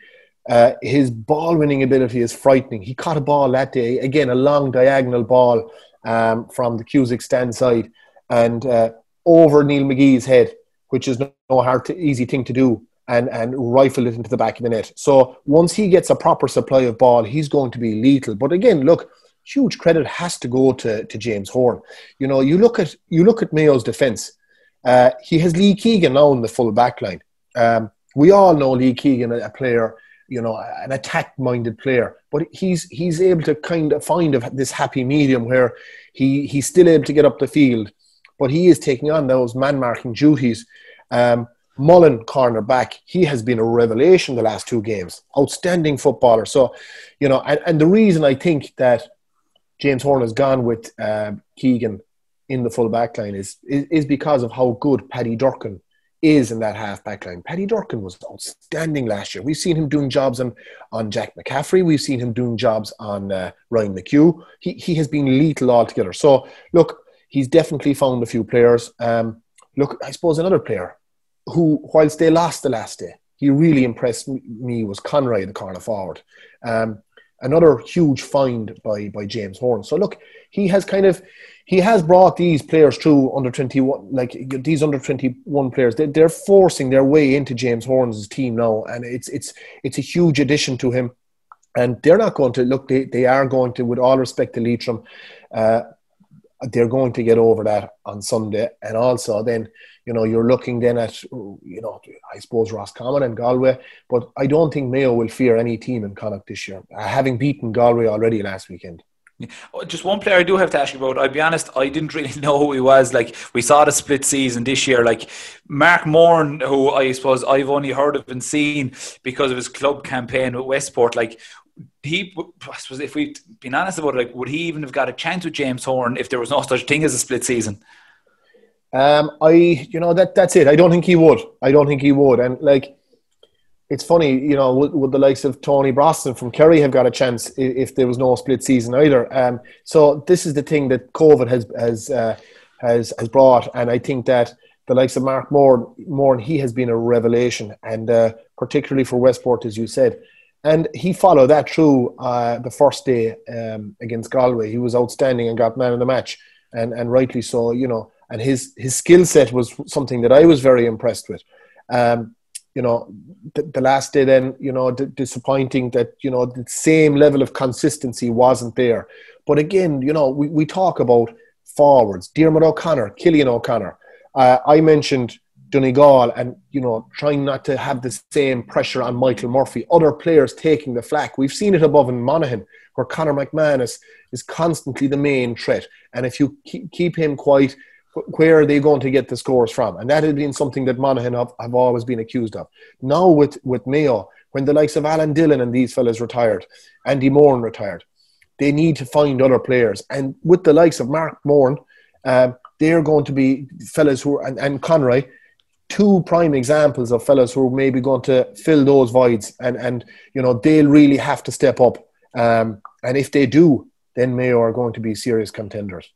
Uh, his ball winning ability is frightening. He caught a ball that day, again, a long diagonal ball um, from the Cusack stand side. And uh, over Neil McGee's head, which is no hard to, easy thing to do, and, and rifle it into the back of the net. So once he gets a proper supply of ball, he's going to be lethal. But again, look, huge credit has to go to, to James Horan. You know, you look at you look at Mayo's defence. Uh, he has Lee Keegan now in the full back line. Um, we all know Lee Keegan, a, player, you know, an attack-minded player, but he's he's able to kind of find this happy medium where he he's still able to get up the field but he is taking on those man marking duties. Um, Mullin, corner back, he has been a revelation the last two games. Outstanding footballer. So, you know, and, and the reason I think that James Horan has gone with uh, Keegan in the full back line is, is, is because of how good Paddy Durcan is in that half back line. Paddy Durcan was outstanding last year. We've seen him doing jobs on, on Jack McCaffrey. We've seen him doing jobs on uh, Ryan McHugh. He, he has been lethal altogether. So, look, he's definitely found a few players. Um, look, I suppose another player who, whilst they lost the last day, he really impressed me was Conroy, the corner forward. Um, another huge find by by James Horan. So look, he has kind of he has brought these players through under twenty one, like these under twenty one players. They, they're forcing their way into James Horan's team now, and it's it's it's a huge addition to him. And they're not going to look. They, they are going to, with all respect to Leitrim, uh, they're going to get over that on Sunday. And also, then you know you're looking then at you know I suppose Roscommon and Galway, but I don't think Mayo will fear any team in Connacht this year, uh, having beaten Galway already last weekend. Oh, just one player I do have to ask you about. I'll be honest, I didn't <laughs> really know who he was. Like we saw the split season this year. Like Mark Moran, who I suppose I've only heard of and seen because of his club campaign with Westport. Like he, I suppose, if we've been honest about it, like, would he even have got a chance with James Horan if there was no such thing as a split season? Um, I, you know, that that's it. I don't think he would. I don't think he would. And like, it's funny, you know, would, would the likes of Tony Brosnan from Kerry have got a chance if, if there was no split season either? Um, so this is the thing that COVID has has uh, has has brought, and I think that the likes of Mark Moran, Moran, he has been a revelation, and uh, particularly for Westport, as you said. And he followed that through uh, the first day um, against Galway. He was outstanding and got man of the match, and, and rightly so, you know. And his, his skill set was something that I was very impressed with. Um, you know, the, the, last day then, you know, d- disappointing that, you know, the same level of consistency wasn't there. But again, you know, we, we talk about forwards, Diarmuid O'Connor, Cillian O'Connor. Uh, I mentioned Donegal and, you know, trying not to have the same pressure on Michael Murphy, other players taking the flack. We've seen it above in Monaghan, where Conor McManus is constantly the main threat. And if you keep him quiet, where are they going to get the scores from? And that had been something that Monaghan have, have always been accused of. Now with, with Mayo, when the likes of Alan Dillon and these fellas retired, Andy Moran retired, they need to find other players. And with the likes of Mark Moran, um, they're going to be fellas who are, and, and Conroy, two prime examples of fellas who are maybe going to fill those voids. And, and you know, they'll really have to step up. Um, and if they do, then Mayo are going to be serious contenders.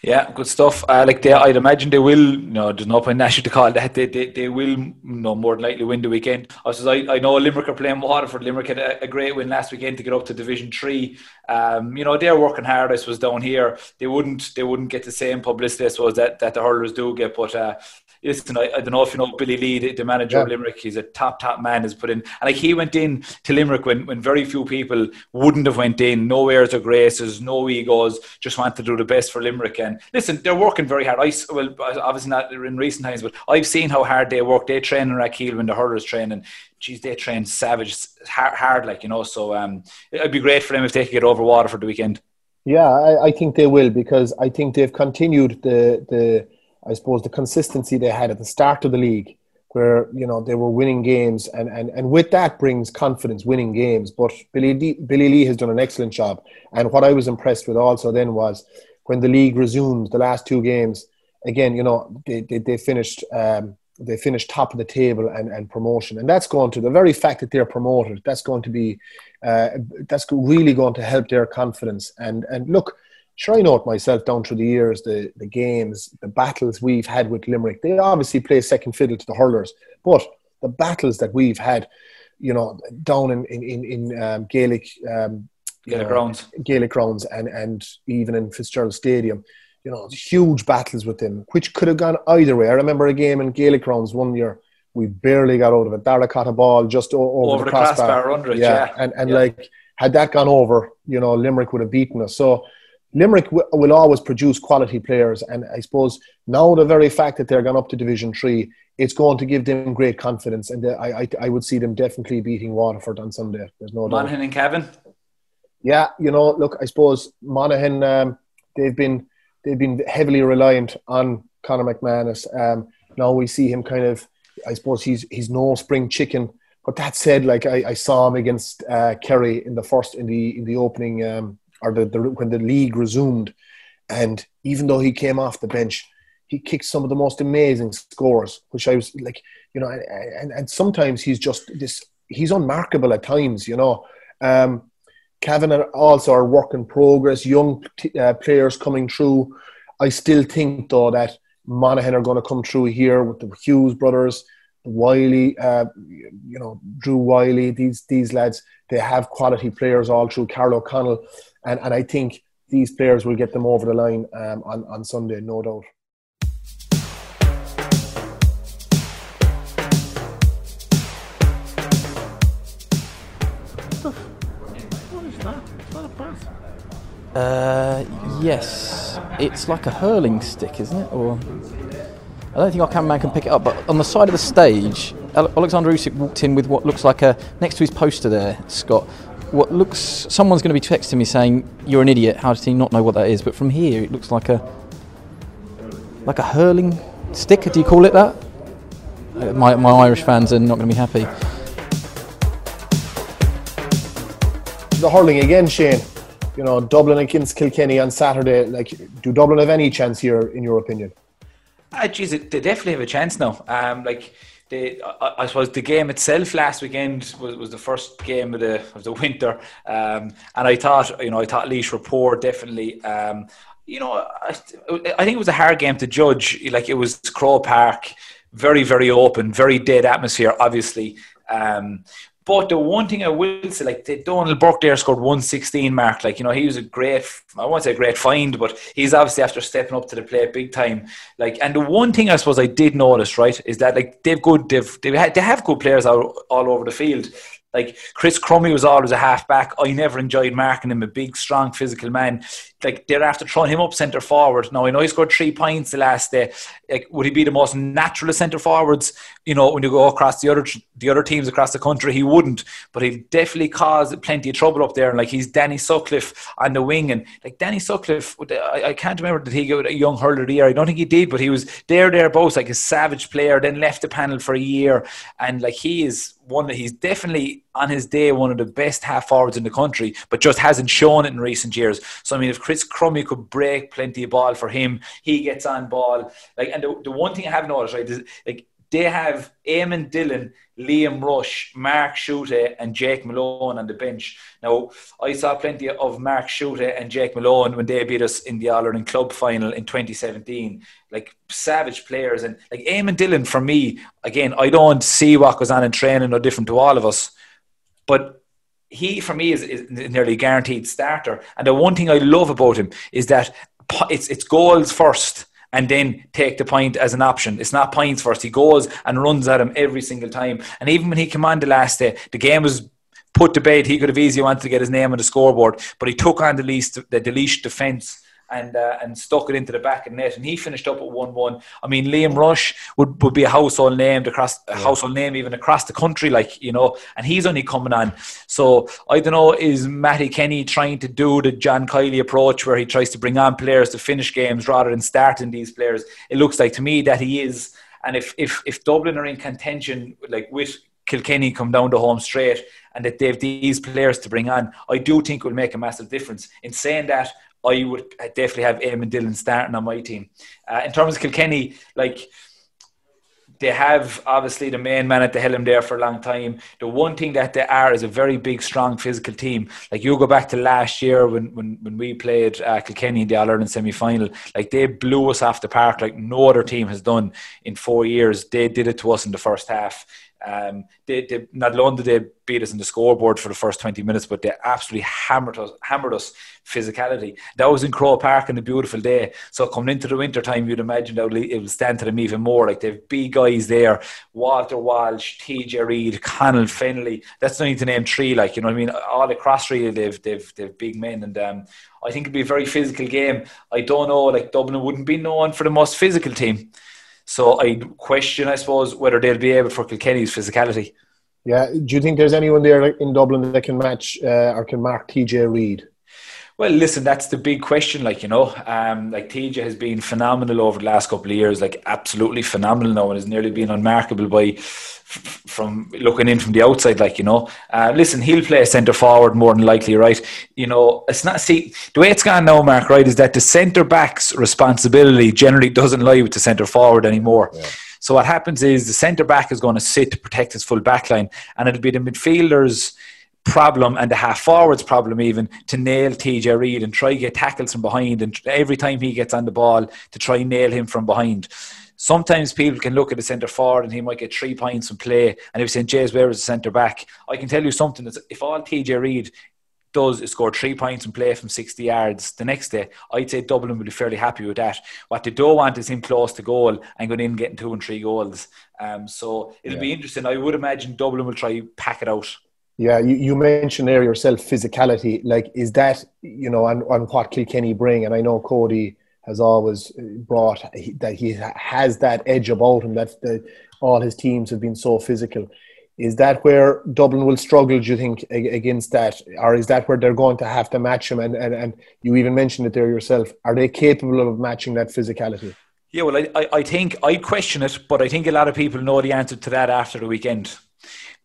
Yeah, good stuff. Uh, like they, I'd imagine they will. You know, there's no point actually to call that. They, they, they will, you know, more than likely win the weekend. I says I, I know Limerick are playing Waterford. Limerick had a, a great win last weekend to get up to Division Three. Um, you know, they're working hard. I suppose down here they wouldn't they wouldn't get the same publicity. I suppose that, that the hurlers do get, but uh, listen, I, I, don't know if you know Billy Lee, the, manager yeah. of Limerick. He's a top, top man. Has put in, and like he went in to Limerick when, when very few people wouldn't have went in. No airs or graces, no egos. Just want to do the best for Limerick. And listen, they're working very hard. I well, obviously not in recent times, but I've seen how hard they work. They train in Rathkeale when the hurlers train, and geez, they train savage hard, hard like you know. So um, it'd be great for them if they could get over Waterford the weekend. Yeah, I, I think they will because I think they've continued the the I suppose, the consistency they had at the start of the league, where you know they were winning games, and and, and with that brings confidence, winning games. But Billy D, Billy Lee has done an excellent job, and what I was impressed with also then was when the league resumed the last two games. Again, you know they they, they finished. Um, they finished top of the table and, and promotion. And that's going to the very fact that they're promoted, that's going to be, uh, that's really going to help their confidence. And, and look, sure I know it myself down through the years, the, the games, the battles we've had with Limerick. They obviously play second fiddle to the hurlers, but the battles that we've had, you know, down in in, in um, Gaelic um, Gaelic grounds, Gaelic grounds, and and even in Fitzgerald Stadium, you know, huge battles with them, which could have gone either way. I remember a game in Gaelic grounds one year. We barely got out of it. Dara caught a ball just over, over the, crossbar, crossbar under it, yeah. yeah. and and yeah. like had that gone over, you know, Limerick would have beaten us. So Limerick w- will always produce quality players, and I suppose now the very fact that they're gone up to Division Three, it's going to give them great confidence, and I, I, I would see them definitely beating Waterford on Sunday. There's no doubt. Monaghan and Cavan. Yeah, you know, look, I suppose Monaghan um, they've been they've been heavily reliant on Conor McManus. Um, now we see him kind of, I suppose he's he's no spring chicken. But that said, like I, I saw him against uh, Kerry in the first in the in the opening um, or the, the, when the league resumed, and even though he came off the bench, he kicked some of the most amazing scores, which I was like, you know, and, and sometimes he's just this, he's unmarkable at times, you know. Um, Cavan also are work in progress, young t- uh, players coming through. I still think, though, that Monaghan are going to come through here with the Hughes brothers, Wylie, uh, you know, Drew Wylie, these, these lads, they have quality players all through. Karl O'Connell and, and I think these players will get them over the line um, on, on Sunday, no doubt. Uh, yes, it's like a hurling stick, isn't it? Or I don't think our cameraman can pick it up. But on the side of the stage, Alexander Usyk walked in with what looks like a next to his poster there, Scott what looks someone's going to be texting me saying you're an idiot. How does he not know what that is? But from here it looks like a like a hurling stick do you call it that? My, my irish fans are not going to be happy. The hurling again shane. You know dublin against kilkenny on saturday. Like do dublin have any chance here in your opinion? Uh, geez, they definitely have a chance now. Um, like I, I, suppose the game itself last weekend was, was the first game of the of the winter, um, and I thought you know I thought Laois Rapport definitely. Um, you know, I, I think it was a hard game to judge. Like it was Croke Park, very very open, very dead atmosphere, obviously. Um, but the one thing I will say, like Donal Burke there scored 116 mark. Like, you know, he was a great, I won't say a great find, but he's obviously after stepping up to the plate big time. Like, and the one thing I suppose I did notice, right, is that like they've good, they've, they have, they have good players all, all over the field. Like Chris Crummey was always a halfback. I never enjoyed marking him, a big, strong, physical man. Like they're after throwing him up centre forward. Now I know he scored three points the last day. Like would he be the most natural centre forwards? You know, when you go across the other the other teams across the country, he wouldn't. But he'll definitely cause plenty of trouble up there. And like he's Danny Sutcliffe on the wing, and like Danny Sutcliffe, I, I can't remember did he get a young hurler of the year. I don't think he did, but he was there, there, both like a savage player. Then left the panel for a year, and like he is one that he's definitely on his day one of the best half forwards in the country, but just hasn't shown it in recent years. So I mean, if Chris Crummey could break plenty of ball for him, he gets on ball. Like, and the, the one thing I have noticed, right, is like they have Eamon Dillon, Liam Rush, Mark Schutte, and Jake Malone on the bench. Now, I saw plenty of Mark Schutte and Jake Malone when they beat us in the All Ireland Club final in 2017. Like savage players. And like Eamon Dillon, for me, again, I don't see what goes on in training no different to all of us. But he, for me, is, is nearly guaranteed starter. And the one thing I love about him is that it's, it's goals first and then take the point as an option. It's not points first. He goes and runs at him every single time. And even when he came on the last day, the game was put to bed. He could have easily wanted to get his name on the scoreboard, but he took on the least the, the defence and uh, and stuck it into the back of net. And he finished up at one one. I mean, Liam Rush would, would be a household name across a household name even across the country, like you know. And he's only coming on. So I don't know. Is Mattie Kenny trying to do the John Kiely approach where he tries to bring on players to finish games rather than starting these players? It looks like to me that he is. And if if if Dublin are in contention, like with Kilkenny come down the home straight and that they have these players to bring on, I do think will make a massive difference. In saying that, I would definitely have Eamon Dillon starting on my team. Uh, in terms of Kilkenny, like they have obviously the main man at the helm there for a long time. The one thing that they are is a very big, strong physical team. Like you go back to last year when when, when we played uh, Kilkenny in the All Ireland semi final, like they blew us off the park like no other team has done in four years. They did it to us in the first half. Um, they, they, not only did they beat us in the scoreboard for the first 20 minutes, but they absolutely hammered us, hammered us physicality. That was in Croke Park on a beautiful day. So coming into the winter time, you'd imagine that it would stand to them even more. Like they've big guys there, Walter Walsh, TJ Reid, Conor Fennelly. That's need to name three. Like you know, I mean, all across really, they've they've they've big men, and um, I think it'd be a very physical game. I don't know, like Dublin wouldn't be known for the most physical team. So I question, I suppose, whether they'll be able for Kilkenny's physicality. Yeah. Do you think there's anyone there in Dublin that can match uh, or can mark TJ Reid? Well, listen, that's the big question. Like you know, um, like TJ has been phenomenal over the last couple of years, like absolutely phenomenal now, and has nearly been unmarkable by f- from looking in from the outside. Like you know, uh, listen, he'll play a centre forward more than likely, right? You know, it's not see the way it's gone now, Mark. Right, is that the centre back's responsibility generally doesn't lie with the centre forward anymore. Yeah. So what happens is the centre back is going to sit to protect his full back line, and it'll be the midfielders problem and the half forwards problem even to nail TJ Reid and try get tackles from behind and every time he gets on the ball to try nail him from behind. Sometimes people can look at the centre forward and he might get three points from play. And if St. James Ware is a centre back, I can tell you something that if all TJ Reid does is score three points and play from 60 yards the next day, I'd say Dublin will be fairly happy with that. What they don't want is him close to goal and going in getting two and three goals. Um, so it'll yeah. be interesting. I would imagine Dublin will try pack it out. Yeah, you, you mentioned there yourself physicality. Like, is that you know, on, on what Kilkenny bring? And I know Cody has always uh, brought that he has that edge about him. That the, all his teams have been so physical. Is that where Dublin will struggle? Do you think against that, or is that where they're going to have to match him? And and, and you even mentioned it there yourself. Are they capable of matching that physicality? Yeah, well, I, I think I question it, but I think a lot of people know the answer to that after the weekend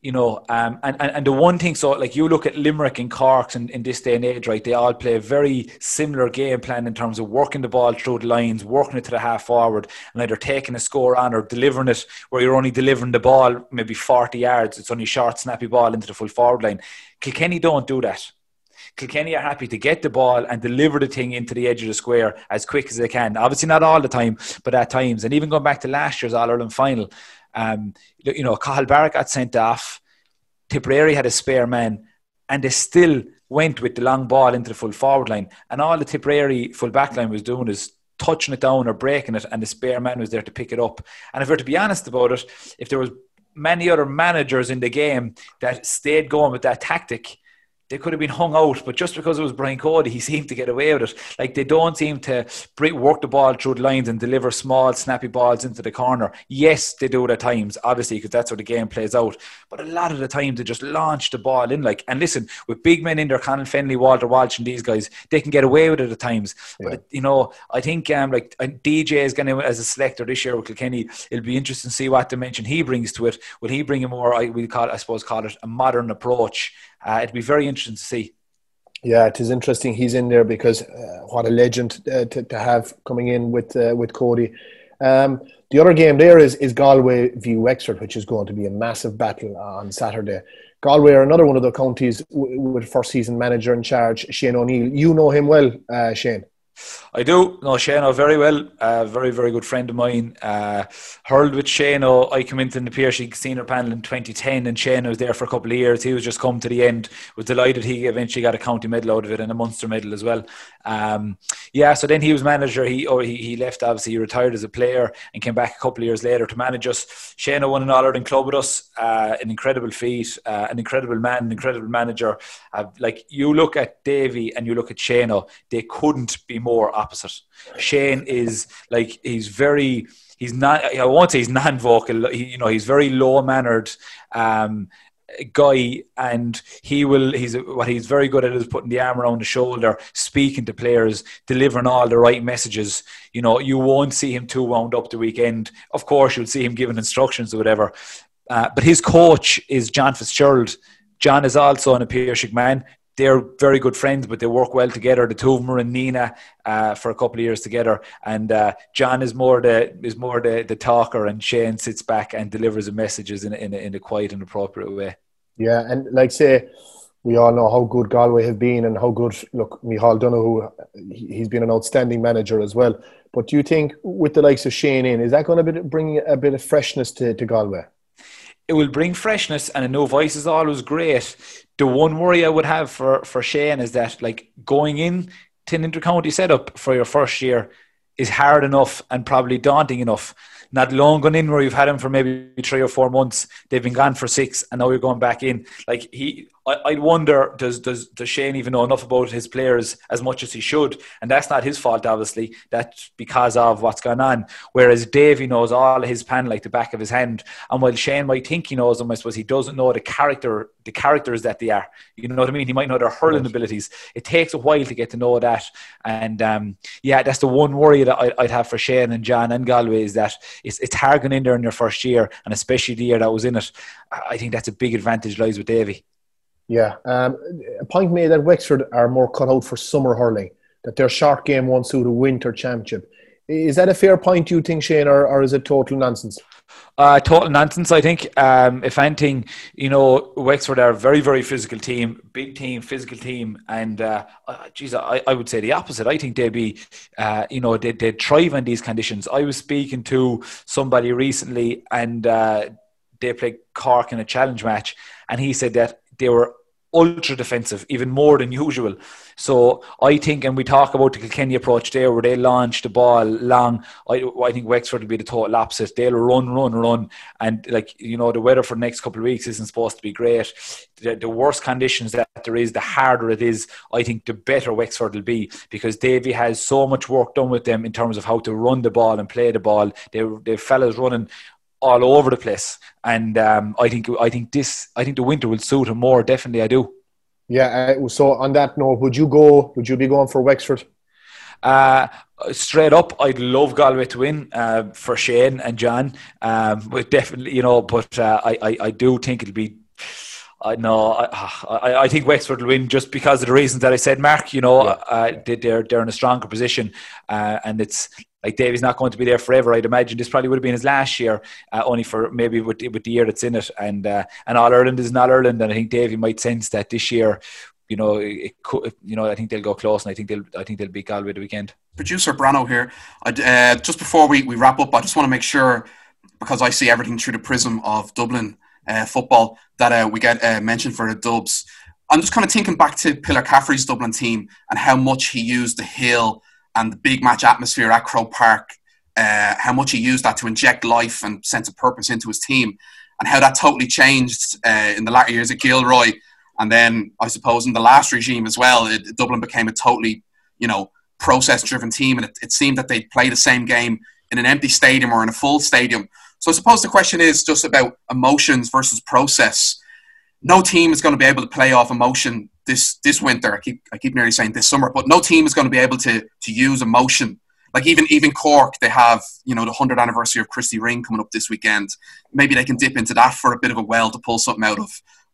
you know, um, and, and, and the one thing, so like you look at Limerick and Cork in, in this day and age, right, they all play a very similar game plan in terms of working the ball through the lines, working it to the half forward, and either taking a score on or delivering it where you're only delivering the ball maybe 40 yards. It's only short, snappy ball into the full forward line. Kilkenny don't do that. Kilkenny are happy to get the ball and deliver the thing into the edge of the square as quick as they can. Obviously, not all the time, but at times. And even going back to last year's All Ireland final, um, you know, Cathal Barrett got sent off. Tipperary had a spare man, and they still went with the long ball into the full forward line. And all the Tipperary full back line was doing is touching it down or breaking it, and the spare man was there to pick it up. And if we're to be honest about it, if there was many other managers in the game that stayed going with that tactic they could have been hung out, but just because it was Brian Cody, he <laughs> seemed to get away with it. Like they don't seem to work the ball through the lines and deliver small, snappy balls into the corner. Yes, they do it at times, obviously, because that's how the game plays out. But a lot of the time, they just launch the ball in. Like, and listen, with big men in there, Conor Fennelly, Walter Walsh, and these guys, they can get away with it at times. Yeah. But you know, I think um, like DJ is going to as a selector this year with Kilkenny. It'll be interesting to see what dimension he brings to it. Will he bring a more, I will call, it, I suppose, call it a modern approach? Uh, it'd be very interesting to see. Yeah, it is interesting. He's in there because uh, what a legend uh, to, to have coming in with uh, with Cody. Um, the other game there is is Galway v Wexford, which is going to be a massive battle on Saturday. Galway are another one of the counties w- with first season manager in charge, Shane O'Neill. You know him well, uh, Shane. I do know Shano very well. A very, very good friend of mine. Uh, hurled with Shano. I came into the Piarsaigh senior panel in 2010, and Shano was there for a couple of years. He was just come to the end. Was delighted he eventually got a county medal out of it and a Munster medal as well. Um, yeah, so then he was manager. He or he, he left. Obviously, he retired as a player and came back a couple of years later to manage us. Shano won an All Ireland club with us. Uh, an incredible feat. Uh, an incredible man. An incredible manager. Uh, like you look at Davy and you look at Shano, they couldn't be more opposite. Shane is like he's very he's not I won't say he's non-vocal. He, you know, he's very low-mannered. Um, guy and he will he's what he's very good at is putting the arm around the shoulder speaking to players delivering all the right messages you know you won't see him too wound up the weekend of course you'll see him giving instructions or whatever uh, but his coach is john fitzgerald john is also an Apiarsaigh man they're very good friends, but they work well together. The two of them are in Nina uh, for a couple of years together, and uh, John is more the is more the, the talker, and Shane sits back and delivers the messages in a, in in a quiet and appropriate way. Yeah, and like say, we all know how good Galway have been, and how good look Micheál Donoghue. He's been an outstanding manager as well. But do you think with the likes of Shane in, is that going to be bring a bit of freshness to, to Galway? it will bring freshness and a new voice is always great. The one worry I would have for, for Shane is that like going in to an intercounty setup for your first year is hard enough and probably daunting enough. Not long gone in where you've had him for maybe three or four months, they've been gone for six, and now you're going back in. Like he, I, I wonder does does does Shane even know enough about his players as much as he should? And that's not his fault, obviously. That's because of what's going on. Whereas Davy knows all of his pan like the back of his hand. And while Shane might think he knows them, I suppose he doesn't know the character, the characters that they are. You know what I mean? He might know their hurling abilities. It takes a while to get to know that. And um, yeah, that's the one worry that I, would have for Shane and John and Galway is that it's it's hard going in there in your first year, and especially the year that was in it. I think that's a big advantage lies with Davy. Yeah, um, a point made that Wexford are more cut out for summer hurling, that their short game won't suit a winter championship. Is that a fair point, you think, Shane, or, or is it total nonsense? Uh, total nonsense, I think. Um, if anything, you know, Wexford are a very, very physical team, big team, physical team. And, uh, geez, I, I would say the opposite. I think they'd be, uh, you know, they'd, they'd thrive in these conditions. I was speaking to somebody recently and uh, they played Cork in a challenge match. And he said that they were ultra defensive, even more than usual. So I think, and we talk about the Kilkenny approach there, where they launch the ball long. I, I think Wexford will be the total opposite. They'll run, run, run, and like you know, the weather for the next couple of weeks isn't supposed to be great. The, the worse conditions that there is, the harder it is. I think the better Wexford will be because Davy has so much work done with them in terms of how to run the ball and play the ball. They, they fellas running all over the place. And um, I think I think this I think the winter will suit him more. Definitely, I do. Yeah. Uh, so on that note, would you go? Would you be going for Wexford? Uh, straight up, I'd love Galway to win uh, for Shane and John. Um, but definitely, you know, but uh, I, I, I do think it'll be. I know. I, I, I, think Wexford will win just because of the reasons that I said, Mark. You know, yeah. uh, they're they're in a stronger position, uh, and it's like Davy's not going to be there forever. I'd imagine this probably would have been his last year, uh, only for maybe with, with the year that's in it. And uh, and All Ireland is not Ireland, and I think Davy might sense that this year. You know, it could, you know, I think they'll go close, and I think they'll, I think they'll beat Galway the weekend. Producer Brano here. Uh, just before we, we wrap up, I just want to make sure because I see everything through the prism of Dublin uh, football that uh, we get uh, mentioned for the Dubs. I'm just kind of thinking back to Pillar Caffrey's Dublin team and how much he used the hill and the big match atmosphere at Croke Park, uh, how much he used that to inject life and sense of purpose into his team. and how that totally changed uh, in the latter years of Gilroy. And then I suppose in the last regime as well, it, Dublin became a totally, you know, process driven team. And it, it seemed that they'd play the same game in an empty stadium or in a full stadium. So I suppose the question is just about emotions versus process. No team is going to be able to play off emotion this this winter. I keep I keep nearly saying this summer, but no team is going to be able to to use emotion like even even Cork, they have you know the hundredth anniversary of Christy Ring coming up this weekend. Maybe they can dip into that for a bit of a well to pull something out of.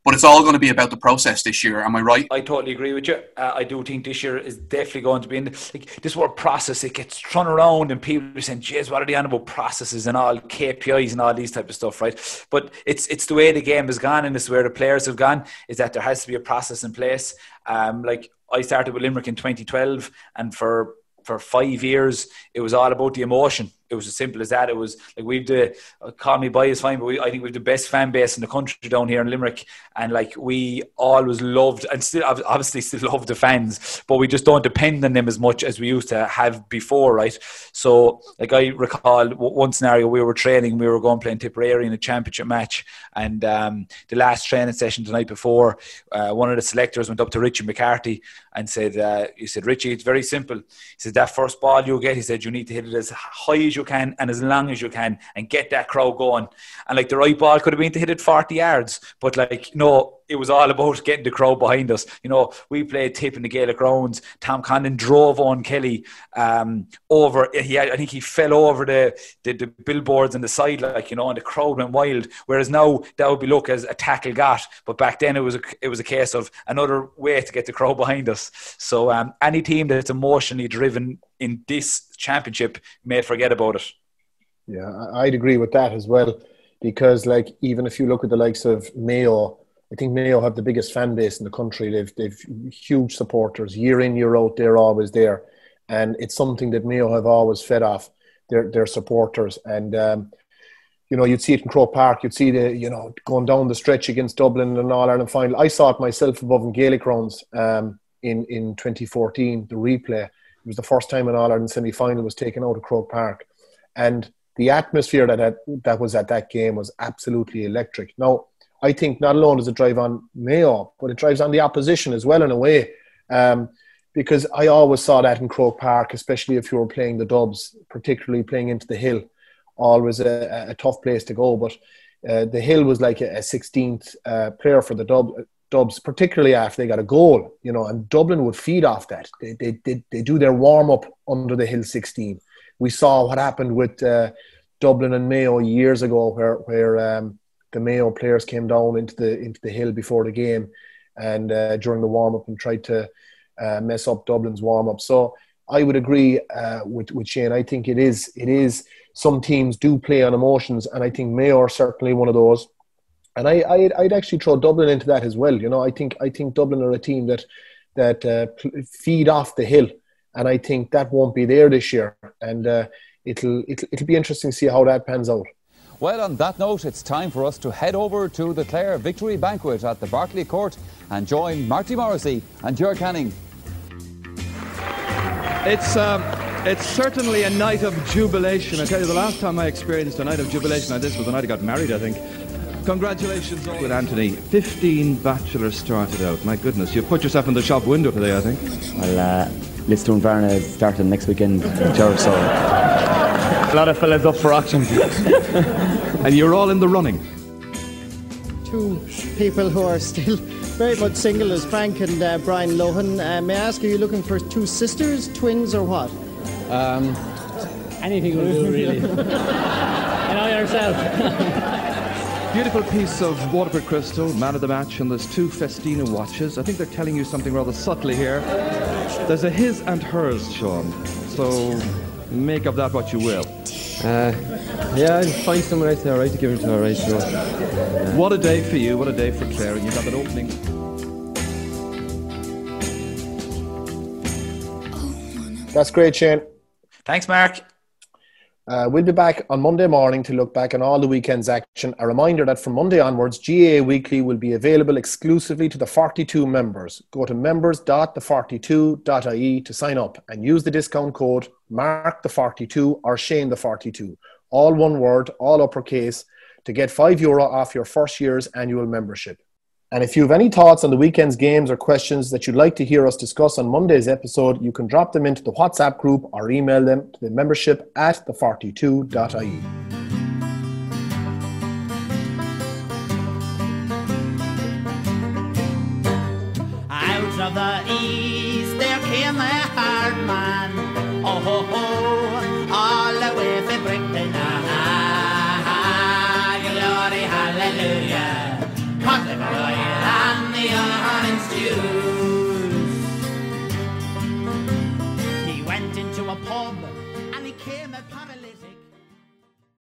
But it's all going to be about the process this year. Am I right? I totally agree with you. Uh, I do think this year is definitely going to be in the, like this word process. It gets thrown around, and people are saying, "Jeez, what are the animal processes and all KPIs and all these type of stuff?" Right? But it's it's the way the game has gone, and it's where the players have gone. Is that there has to be a process in place. Um, like I started with Limerick in 2012, and for for five years, it was all about the emotion it was as simple as that. It was like we've the uh, call me biased fine, but we, I think we've the best fan base in the country down here in Limerick, and like we always loved and still obviously still <laughs> love the fans, but we just don't depend on them as much as we used to have before, right? So like I recall one scenario we were training, we were going playing Tipperary in a championship match, and um, the last training session the night before, uh, one of the selectors went up to Richie McCarthy and said, uh, "He said Richie, it's very simple. He said that first ball you get, he said you need to hit it as high as you can and as long as you can and get that crowd going. And like the right ball could have been to hit it 40 yards, but like, no, it was all about getting the crowd behind us. You know, we played tip in the Gaelic grounds. Tom Condon drove on Kelly um, over. He, I think he fell over the, the, the billboards on the side, like you know, and the crowd went wild. Whereas now that would be look as a tackle got, but back then it was a, it was a case of another way to get the crowd behind us. So um, any team that's emotionally driven in this championship may forget about it. Yeah, I'd agree with that as well, because like even if you look at the likes of Mayo, I think Mayo have the biggest fan base in the country. They've they've huge supporters year in year out. They're always there, and it's something that Mayo have always fed off their their supporters. And um, you know, you'd see it in Croke Park. You'd see the you know going down the stretch against Dublin and All Ireland final. I saw it myself above in Gaelic grounds um, in in 2014. The replay. It was the first time an All Ireland semi final was taken out of Croke Park, and the atmosphere that had, that was at that game was absolutely electric. Now, I think not alone does it drive on Mayo, but it drives on the opposition as well in a way. Um, because I always saw that in Croke Park, especially if you were playing the Dubs, particularly playing into the Hill, always a, a tough place to go. But uh, the Hill was like a, a 16th uh, player for the Dub, Dubs, particularly after they got a goal, you know, and Dublin would feed off that. They, they, they, they do their warm up under the Hill 16 we saw what happened with uh, Dublin and Mayo years ago, where where um, the Mayo players came down into the into the hill before the game, and uh, during the warm up and tried to uh, mess up Dublin's warm up. So I would agree uh, with with Shane. I think it is it is some teams do play on emotions, and I think Mayo are certainly one of those. And I, I'd, I'd actually throw Dublin into that as well. You know, I think I think Dublin are a team that that uh, feed off the hill and I think that won't be there this year. And uh, it'll, it'll it'll be interesting to see how that pans out. Well, on that note, it's time for us to head over to the Clare Victory Banquet at the Berkeley Court and join Marty Morrissey and Ger Canning. It's um, it's certainly a night of jubilation. I tell you, the last time I experienced a night of jubilation like this was the night I got married. I think. Congratulations with Anthony. 15 bachelors started out. My goodness, you put yourself in the shop window today, I think. Well, uh, Lisdoonvarna is starting next weekend, George, so a lot of fellas up for auction. <laughs> and you're all in the running. Two people who are still very much single as Frank and uh, Brian Lohan. Uh, may I ask, are you looking for two sisters, twins, or what? Um, anything will do, really. <laughs> <laughs> and know yourself. <laughs> Beautiful piece of Waterford crystal, man of the match, and there's two Festina watches. I think they're telling you something rather subtly here. There's a his and hers, Sean. So make of that what you will. Uh, yeah, I'll find someone else there, right, to give it to her, right? So, uh, what a day for you, what a day for Clare, and you got that opening. That's great, Shane. Thanks, Mark. Uh, we'll be back on Monday morning to look back on all the weekend's action. A reminder that from Monday onwards, GAA Weekly will be available exclusively to the 42 members. Go to members.the42.ie to sign up and use the discount code MARK the 42 or Shane the 42. All one word, all uppercase, to get €5 Euro off your first year's annual membership. And if you have any thoughts on the weekend's games or questions that you'd like to hear us discuss on Monday's episode, you can drop them into the WhatsApp group or email them to the membership at the42.ie. Out of the east there came a hard man. Oh ho ho, all the way from Britain. Ah, glory, hallelujah.